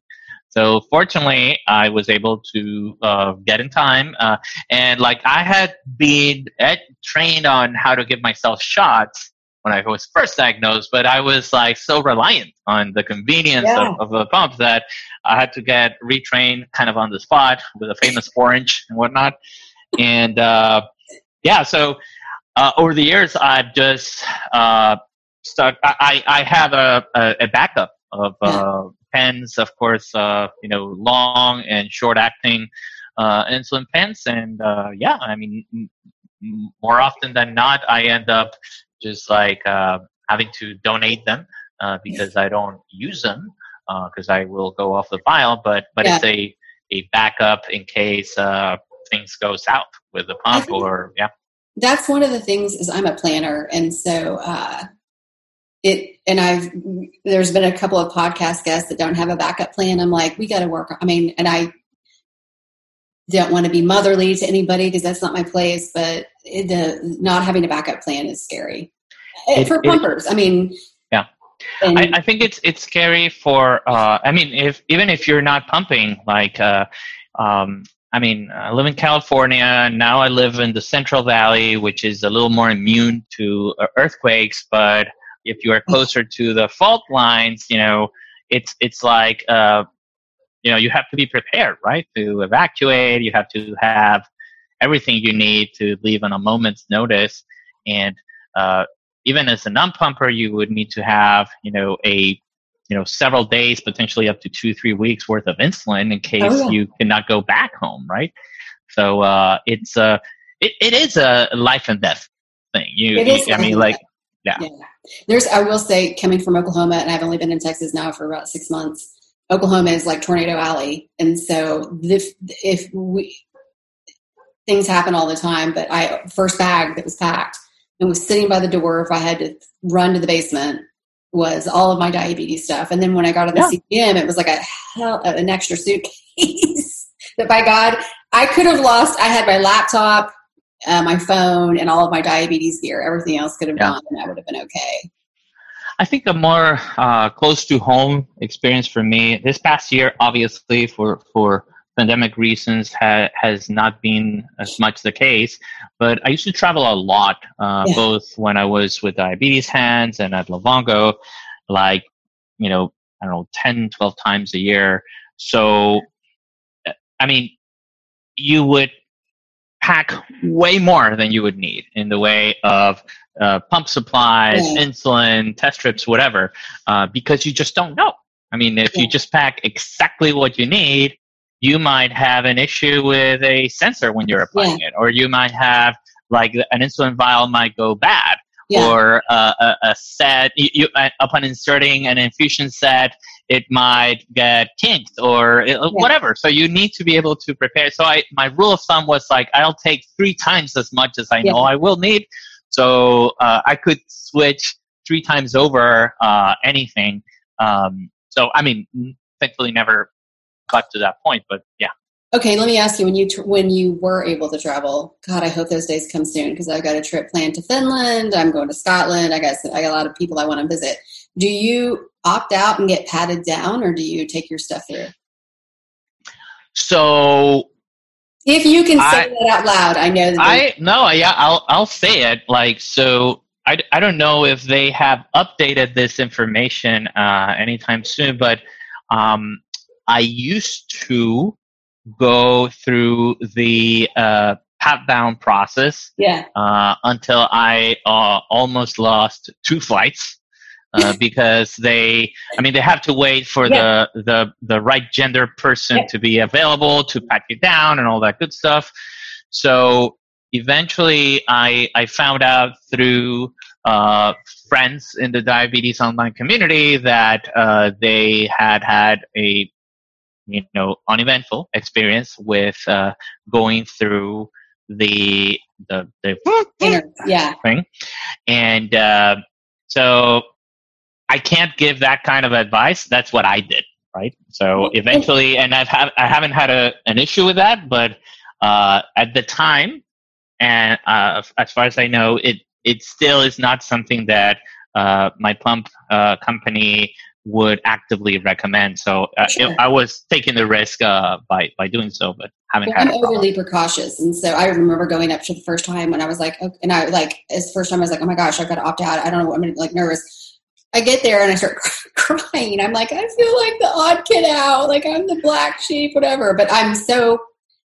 So fortunately, I was able to uh, get in time, uh, and like I had been ed- trained on how to give myself shots when I was first diagnosed, but I was like so reliant on the convenience yeah. of, of the pump that I had to get retrained kind of on the spot with a famous orange and whatnot. And uh, yeah, so uh, over the years, I've just uh, stuck. I, I have a, a, a backup of uh, pens, of course, uh, you know, long and short acting uh, insulin pens. And uh, yeah, I mean, more often than not, I end up just like uh, having to donate them uh, because I don't use them because uh, I will go off the file. But but yeah. it's a a backup in case uh, things go south with the pump or yeah. That's one of the things is I'm a planner, and so uh, it and I've there's been a couple of podcast guests that don't have a backup plan. I'm like, we got to work. I mean, and I don't want to be motherly to anybody because that's not my place. But the not having a backup plan is scary it, for pumpers. It, I mean, yeah, and, I, I, think it's it's scary for. Uh, I mean, if even if you're not pumping, like, uh, um, I mean, I live in California now. I live in the Central Valley, which is a little more immune to uh, earthquakes. But if you are closer to the fault lines, you know, it's it's like uh, you know you have to be prepared right to evacuate you have to have everything you need to leave on a moment's notice and uh, even as a non-pumper you would need to have you know a you know several days potentially up to two three weeks worth of insulin in case oh, yeah. you cannot go back home right so uh, it's uh, it, it is a life and death thing you, you i mean like yeah. yeah. there's i will say coming from oklahoma and i've only been in texas now for about six months Oklahoma is like Tornado Alley, and so if if we things happen all the time, but I first bag that was packed and was sitting by the door if I had to run to the basement was all of my diabetes stuff, and then when I got on the yeah. CGM, it was like a hell an extra suitcase that by God I could have lost. I had my laptop, uh, my phone, and all of my diabetes gear. Everything else could have yeah. gone, and I would have been okay. I think a more uh, close to home experience for me this past year, obviously for for pandemic reasons, ha- has not been as much the case. But I used to travel a lot, uh, yeah. both when I was with Diabetes Hands and at Livongo, like you know I don't know 10, 12 times a year. So I mean, you would pack way more than you would need in the way of uh, pump supplies, yeah. insulin, test strips, whatever, uh, because you just don't know. I mean, if yeah. you just pack exactly what you need, you might have an issue with a sensor when you're applying yeah. it, or you might have like an insulin vial might go bad. Yeah. or uh, a, a, set you, you, uh, upon inserting an infusion set it might get kinked or it, yeah. whatever so you need to be able to prepare so i my rule of thumb was like i'll take three times as much as i know i will need so uh, I could switch three times over uh, anything. Um, so I mean, thankfully, never got to that point, but yeah. Okay, let me ask you when you tr- when you were able to travel. God, I hope those days come soon because I've got a trip planned to Finland. I'm going to Scotland. I got I got a lot of people I want to visit. Do you opt out and get patted down, or do you take your stuff through? So if you can say I, that out loud, I know. That I no, yeah, I'll I'll say it. Like so, I, I don't know if they have updated this information uh, anytime soon, but um, I used to go through the uh, pat down process. Yeah. Uh, until I uh, almost lost two flights. Uh, because they, I mean, they have to wait for yeah. the, the the right gender person yeah. to be available to pat you down and all that good stuff. So eventually, I I found out through uh, friends in the diabetes online community that uh, they had had a you know uneventful experience with uh, going through the the the yeah thing, and uh, so I can't give that kind of advice. That's what I did, right? So eventually, and I've have, I haven't had a, an issue with that, but uh, at the time, and uh, as far as I know, it it still is not something that uh, my pump uh, company would actively recommend. So uh, sure. it, I was taking the risk uh, by by doing so, but haven't well, had. I'm overly precautious, and so I remember going up to the first time when I was like, okay, and I like as first time I was like, oh my gosh, I've got to opt out. I don't know, I'm like nervous. I get there and I start crying. I'm like, I feel like the odd kid out, like I'm the black sheep, whatever. But I'm so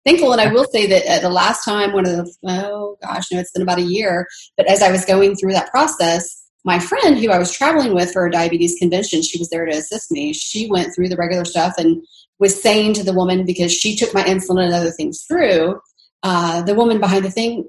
thankful. And I will say that uh, the last time, one of the, oh gosh, no, it's been about a year. But as I was going through that process, my friend who I was traveling with for a diabetes convention, she was there to assist me. She went through the regular stuff and was saying to the woman, because she took my insulin and other things through, uh, the woman behind the thing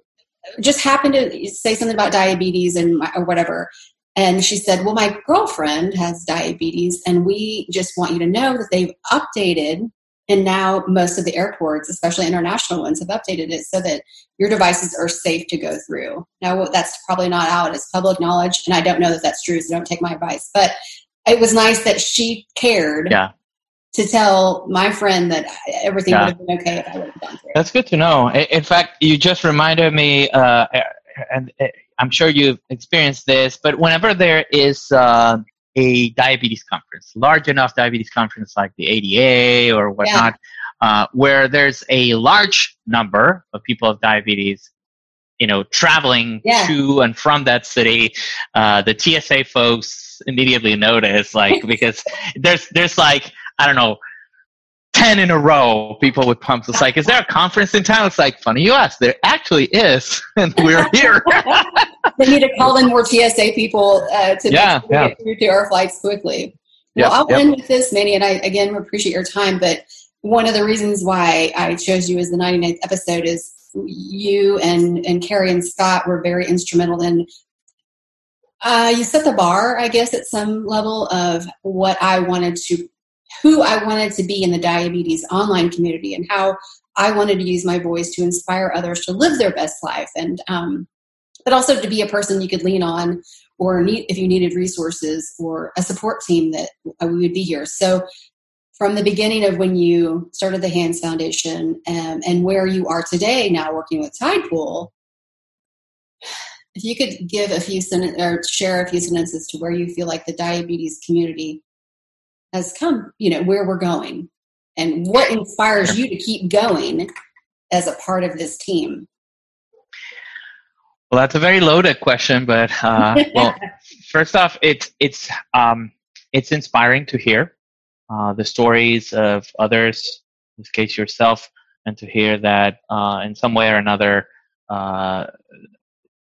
just happened to say something about diabetes and my, or whatever. And she said, Well, my girlfriend has diabetes, and we just want you to know that they've updated. And now most of the airports, especially international ones, have updated it so that your devices are safe to go through. Now, that's probably not out as public knowledge, and I don't know that that's true, so don't take my advice. But it was nice that she cared yeah. to tell my friend that everything yeah. would have been okay if I would have gone through. That's good to know. In fact, you just reminded me, uh, and I'm sure you've experienced this, but whenever there is uh, a diabetes conference, large enough diabetes conference like the ADA or whatnot, yeah. uh, where there's a large number of people with diabetes, you know, traveling yeah. to and from that city, uh, the TSA folks immediately notice, like, because there's there's like I don't know 10 in a row people with pumps. It's like, is there a conference in town? It's like, funny you ask. There actually is, and we're here. they need to call in more TSA people uh, to yeah, yeah. get through to our flights quickly. Well, yep, I'll yep. end with this, Manny, and I again appreciate your time. But one of the reasons why I chose you as the 99th episode is you and and Kerri and Scott were very instrumental in. Uh, you set the bar, I guess, at some level of what I wanted to who I wanted to be in the diabetes online community and how I wanted to use my voice to inspire others to live their best life and um, but also to be a person you could lean on or need if you needed resources or a support team that we would be here. So from the beginning of when you started the Hands Foundation um, and where you are today now working with Tidepool, if you could give a few sentences or share a few sentences to where you feel like the diabetes community has come, you know, where we're going and what inspires you to keep going as a part of this team? Well, that's a very loaded question, but uh, well, first off, it's it's um, it's inspiring to hear uh, the stories of others, in this case yourself, and to hear that uh, in some way or another, uh,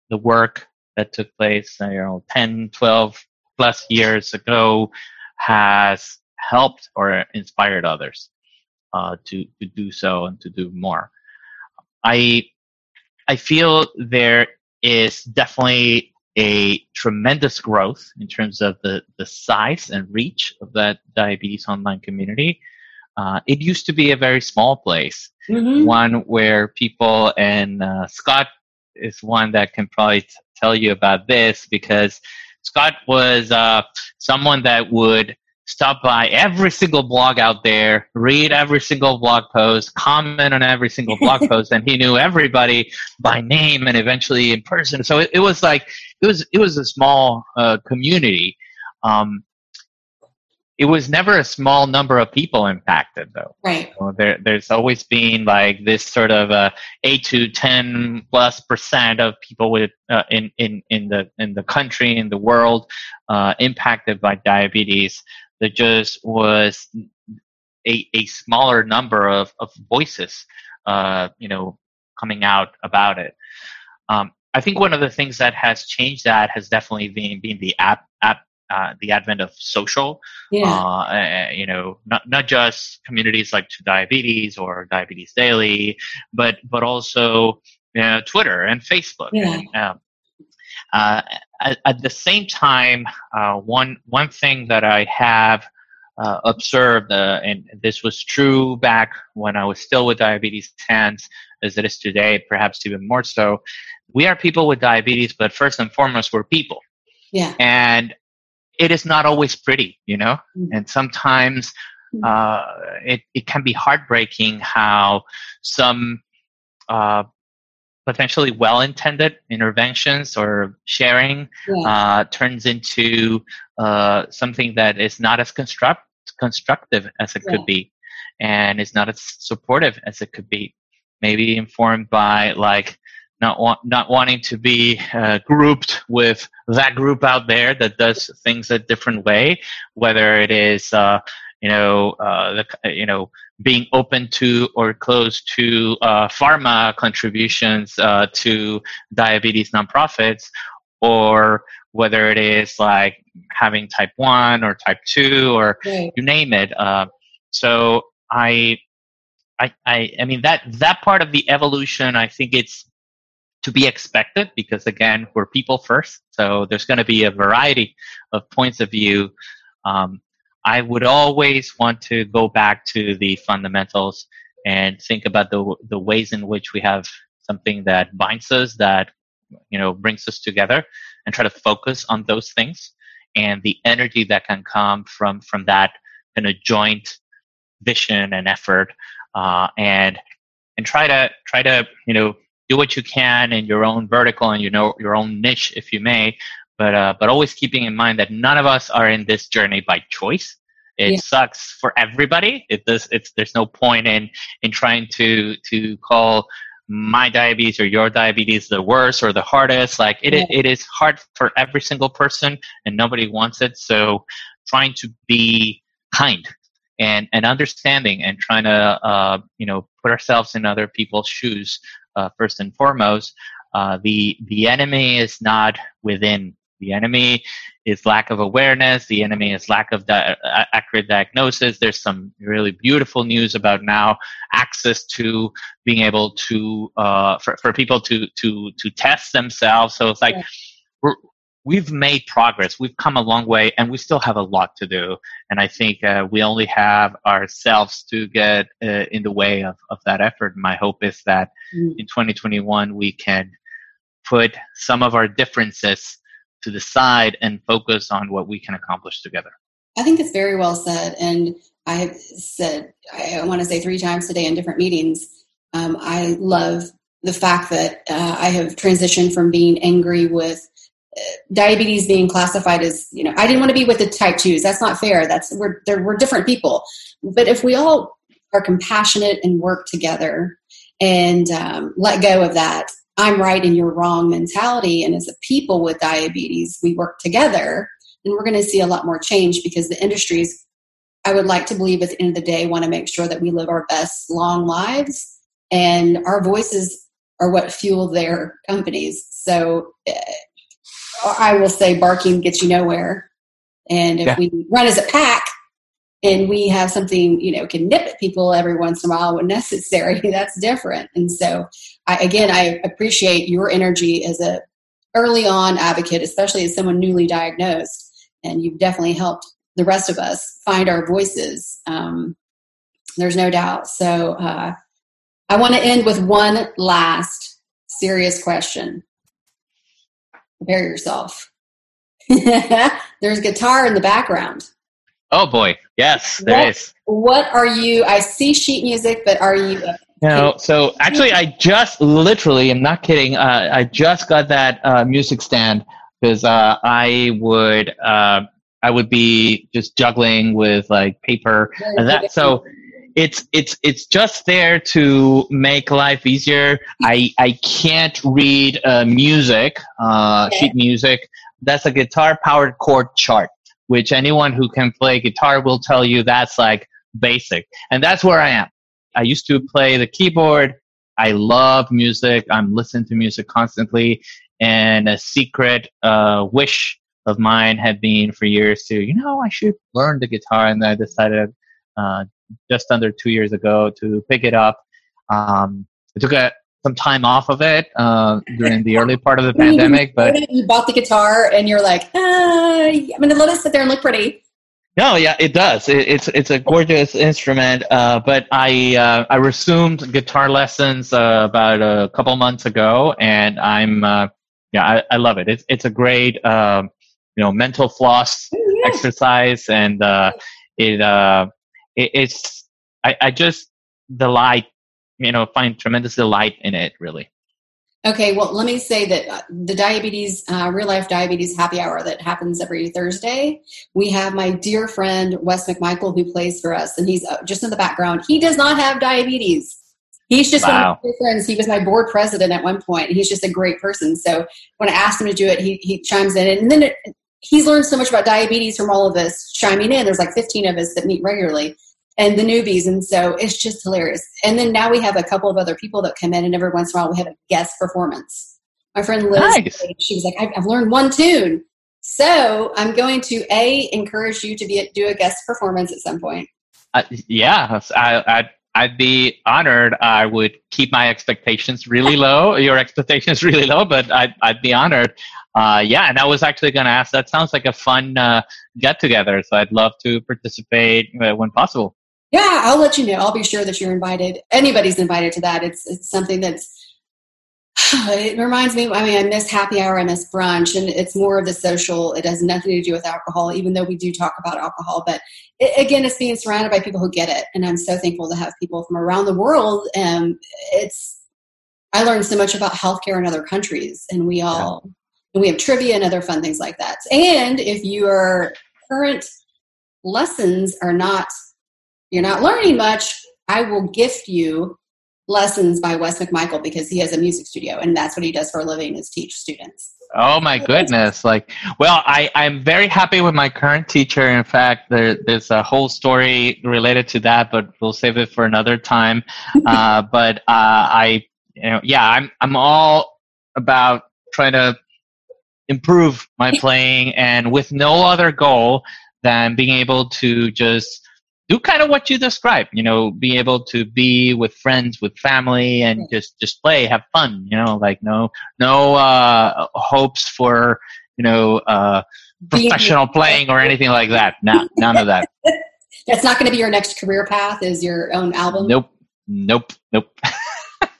the work that took place, you know, 10, 12 plus years ago has helped or inspired others uh, to to do so and to do more. I I feel there is definitely a tremendous growth in terms of the, the size and reach of that diabetes online community. Uh, it used to be a very small place, mm-hmm. one where people, and uh, Scott is one that can probably t- tell you about this because Scott was uh, someone that would stop by every single blog out there, read every single blog post, comment on every single blog post, and he knew everybody by name and eventually in person. So it, it was like it was it was a small uh, community. Um, it was never a small number of people impacted though right so there, there's always been like this sort of uh, 8 to 10 plus percent of people with uh, in, in, in the in the country in the world uh, impacted by diabetes there just was a, a smaller number of, of voices uh, you know coming out about it um, I think one of the things that has changed that has definitely been, been the app app uh, the advent of social, yeah. uh, you know, not not just communities like TuDiabetes or Diabetes Daily, but but also you know, Twitter and Facebook. Yeah. And, um, uh, at, at, the same time, uh, one one thing that I have uh, observed, uh, and this was true back when I was still with Diabetes Hands, as it is today, perhaps even more so. We are people with diabetes, but first and foremost, we're people. Yeah. And it is not always pretty, you know, mm-hmm. and sometimes mm. uh, it, it can be heartbreaking how some uh, potentially well-intended interventions or sharing yeah. uh, turns into uh, something that is not as construct- constructive as it yeah. could be and is not as supportive as it could be maybe informed by like not want, not wanting to be uh, grouped with that group out there that does things a different way, whether it is uh, you know uh, the, you know being open to or close to uh, pharma contributions uh, to diabetes nonprofits, or whether it is like having type one or type two or right. you name it. Uh, so I I, I, I mean that that part of the evolution I think it's to be expected because again we're people first so there's going to be a variety of points of view um, i would always want to go back to the fundamentals and think about the, the ways in which we have something that binds us that you know brings us together and try to focus on those things and the energy that can come from from that kind of joint vision and effort uh, and and try to try to you know do what you can in your own vertical and you know your own niche, if you may. But uh, but always keeping in mind that none of us are in this journey by choice. It yeah. sucks for everybody. It does. It's there's no point in in trying to to call my diabetes or your diabetes the worst or the hardest. Like it, yeah. it is hard for every single person, and nobody wants it. So trying to be kind and and understanding and trying to uh, you know put ourselves in other people's shoes uh, first and foremost. Uh, the the enemy is not within. The enemy is lack of awareness. The enemy is lack of di- accurate diagnosis. There's some really beautiful news about now access to being able to uh, for for people to to to test themselves. So it's like we're we've made progress. We've come a long way, and we still have a lot to do. And I think uh, we only have ourselves to get uh, in the way of, of that effort. My hope is that mm. in 2021 we can put some of our differences to the side and focus on what we can accomplish together. I think it's very well said, and I have said I want to say three times today in different meetings. Um, I love the fact that uh, I have transitioned from being angry with diabetes being classified as you know i didn't want to be with the type 2s that's not fair that's we're we're different people but if we all are compassionate and work together and um, let go of that i'm right and you're wrong mentality and as a people with diabetes we work together and we're going to see a lot more change because the industries i would like to believe at the end of the day want to make sure that we live our best long lives and our voices are what fuel their companies so eh, I will say barking gets you nowhere. And if yeah. we run as a pack and we have something, you know, can nip at people every once in a while when necessary, that's different. And so, I, again, I appreciate your energy as a early on advocate, especially as someone newly diagnosed. And you've definitely helped the rest of us find our voices. Um, there's no doubt. So, uh, I want to end with one last serious question prepare yourself. There's guitar in the background. Oh boy, yes, there what, is. What are you? I see sheet music, but are you? No, so actually, I just literally, I'm not kidding. Uh, I just got that uh, music stand because uh, I would uh, I would be just juggling with like paper and that. So it's it's it's just there to make life easier. I I can't read uh, music, uh, sheet music. That's a guitar powered chord chart, which anyone who can play guitar will tell you that's like basic, and that's where I am. I used to play the keyboard. I love music. I'm listening to music constantly, and a secret uh, wish of mine had been for years to, you know, I should learn the guitar, and I decided uh, just under two years ago to pick it up. Um, I took a, some time off of it uh, during the early part of the pandemic, but you bought the guitar and you're like, ah, I'm going to let it sit there and look pretty. No, yeah, it does. It, it's it's a gorgeous instrument. Uh, but I uh, I resumed guitar lessons uh, about a couple months ago, and I'm uh, yeah, I, I, love it. It's it's a great um, you know mental floss oh, yeah. exercise, and uh, it uh, it, it's I, I just delight you know find tremendous delight in it really okay well let me say that uh, the diabetes uh, real life diabetes happy hour that happens every thursday we have my dear friend wes mcmichael who plays for us and he's uh, just in the background he does not have diabetes He's just wow. one of my friends. He was my board president at one point. He's just a great person. So when I asked him to do it, he, he chimes in. And then it, he's learned so much about diabetes from all of us chiming in. There's like 15 of us that meet regularly and the newbies. And so it's just hilarious. And then now we have a couple of other people that come in, and every once in a while we have a guest performance. My friend Liz, nice. she was like, I've, I've learned one tune. So I'm going to a encourage you to be a, do a guest performance at some point. Uh, yeah, I, I'd I'd be honored. I would keep my expectations really low, your expectations really low, but I'd I'd be honored. Uh, yeah, and I was actually going to ask. That sounds like a fun uh, get together. So I'd love to participate uh, when possible. Yeah, I'll let you know. I'll be sure that you're invited. Anybody's invited to that. It's it's something that's it reminds me i mean i miss happy hour i miss brunch and it's more of the social it has nothing to do with alcohol even though we do talk about alcohol but it, again it's being surrounded by people who get it and i'm so thankful to have people from around the world and it's i learned so much about healthcare in other countries and we all yeah. and we have trivia and other fun things like that and if your current lessons are not you're not learning much, I will gift you lessons by Wes McMichael because he has a music studio and that's what he does for a living is teach students. Oh my goodness. Like, well, I, I'm very happy with my current teacher. In fact, there, there's a whole story related to that, but we'll save it for another time. uh, but, uh, I, you know, yeah, I'm, I'm all about trying to improve my playing and with no other goal than being able to just do kind of what you described you know be able to be with friends with family and just just play have fun you know like no no uh hopes for you know uh professional playing or anything like that. No, none of that. That's not going to be your next career path is your own album? Nope. Nope. Nope.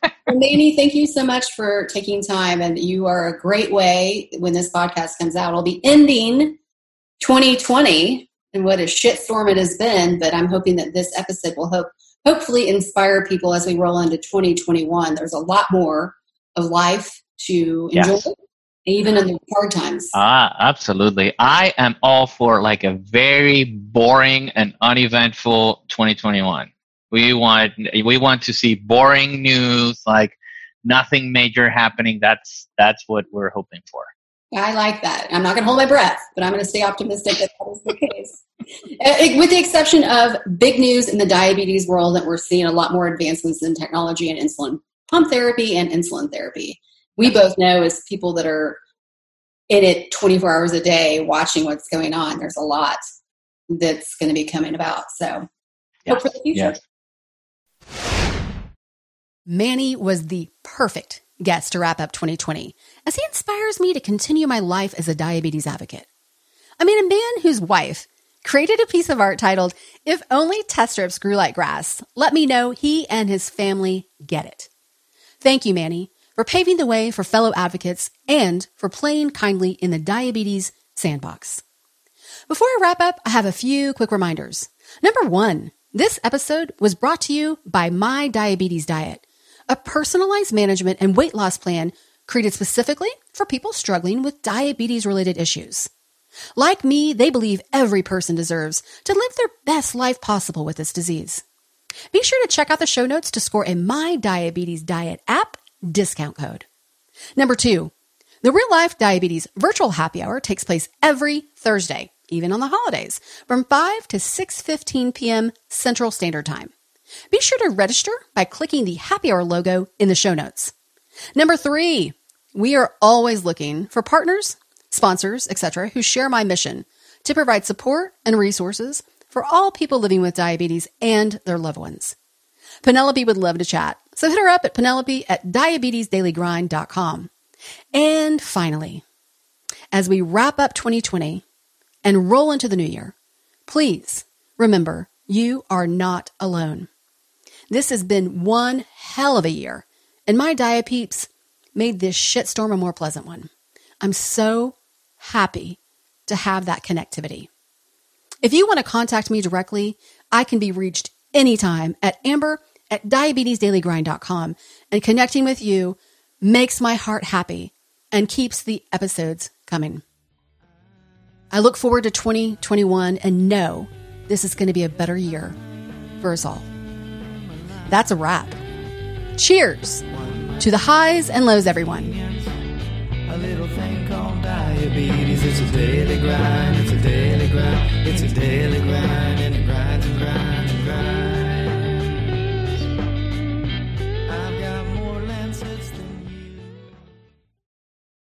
Well, Manny, thank you so much for taking time. And you are a great way when this podcast comes out. I'll be ending 2020 and what a shitstorm it has been. But I'm hoping that this episode will hope hopefully inspire people as we roll into 2021. There's a lot more of life to enjoy. Yes. Even in the hard times. Ah, absolutely. I am all for like a very boring and uneventful 2021. We want we want to see boring news, like nothing major happening. That's that's what we're hoping for. I like that. I'm not going to hold my breath, but I'm going to stay optimistic that that is the case. Uh, with the exception of big news in the diabetes world that we're seeing a lot more advancements in technology and insulin pump therapy and insulin therapy. We both know as people that are in it 24 hours a day watching what's going on, there's a lot that's going to be coming about. So yes. hope for the future. Yes. Manny was the perfect guest to wrap up 2020 as he inspires me to continue my life as a diabetes advocate. I mean, a man whose wife created a piece of art titled, If Only Test Strips Grew Like Grass, let me know he and his family get it. Thank you, Manny, for paving the way for fellow advocates and for playing kindly in the diabetes sandbox. Before I wrap up, I have a few quick reminders. Number one, this episode was brought to you by My Diabetes Diet, a personalized management and weight loss plan created specifically for people struggling with diabetes related issues. Like me, they believe every person deserves to live their best life possible with this disease. Be sure to check out the show notes to score a My Diabetes Diet app discount code. Number two, the Real Life Diabetes Virtual Happy Hour takes place every Thursday, even on the holidays, from 5 to 6:15 p.m. Central Standard Time. Be sure to register by clicking the Happy Hour logo in the show notes. Number 3, we are always looking for partners, sponsors, etc., who share my mission to provide support and resources for all people living with diabetes and their loved ones. Penelope would love to chat, so hit her up at penelope at diabetesdailygrind.com. And finally, as we wrap up 2020 and roll into the new year, please remember you are not alone. This has been one hell of a year, and my diet peeps made this shitstorm a more pleasant one. I'm so happy to have that connectivity. If you want to contact me directly, I can be reached anytime at amber at diabetesdailygrind.com. And connecting with you makes my heart happy and keeps the episodes coming. I look forward to 2021 and know this is going to be a better year for us all. That's a wrap. Cheers to the highs and lows, everyone. A little thing called diabetes. It's a daily grind. It's a daily grind. It's a daily grind.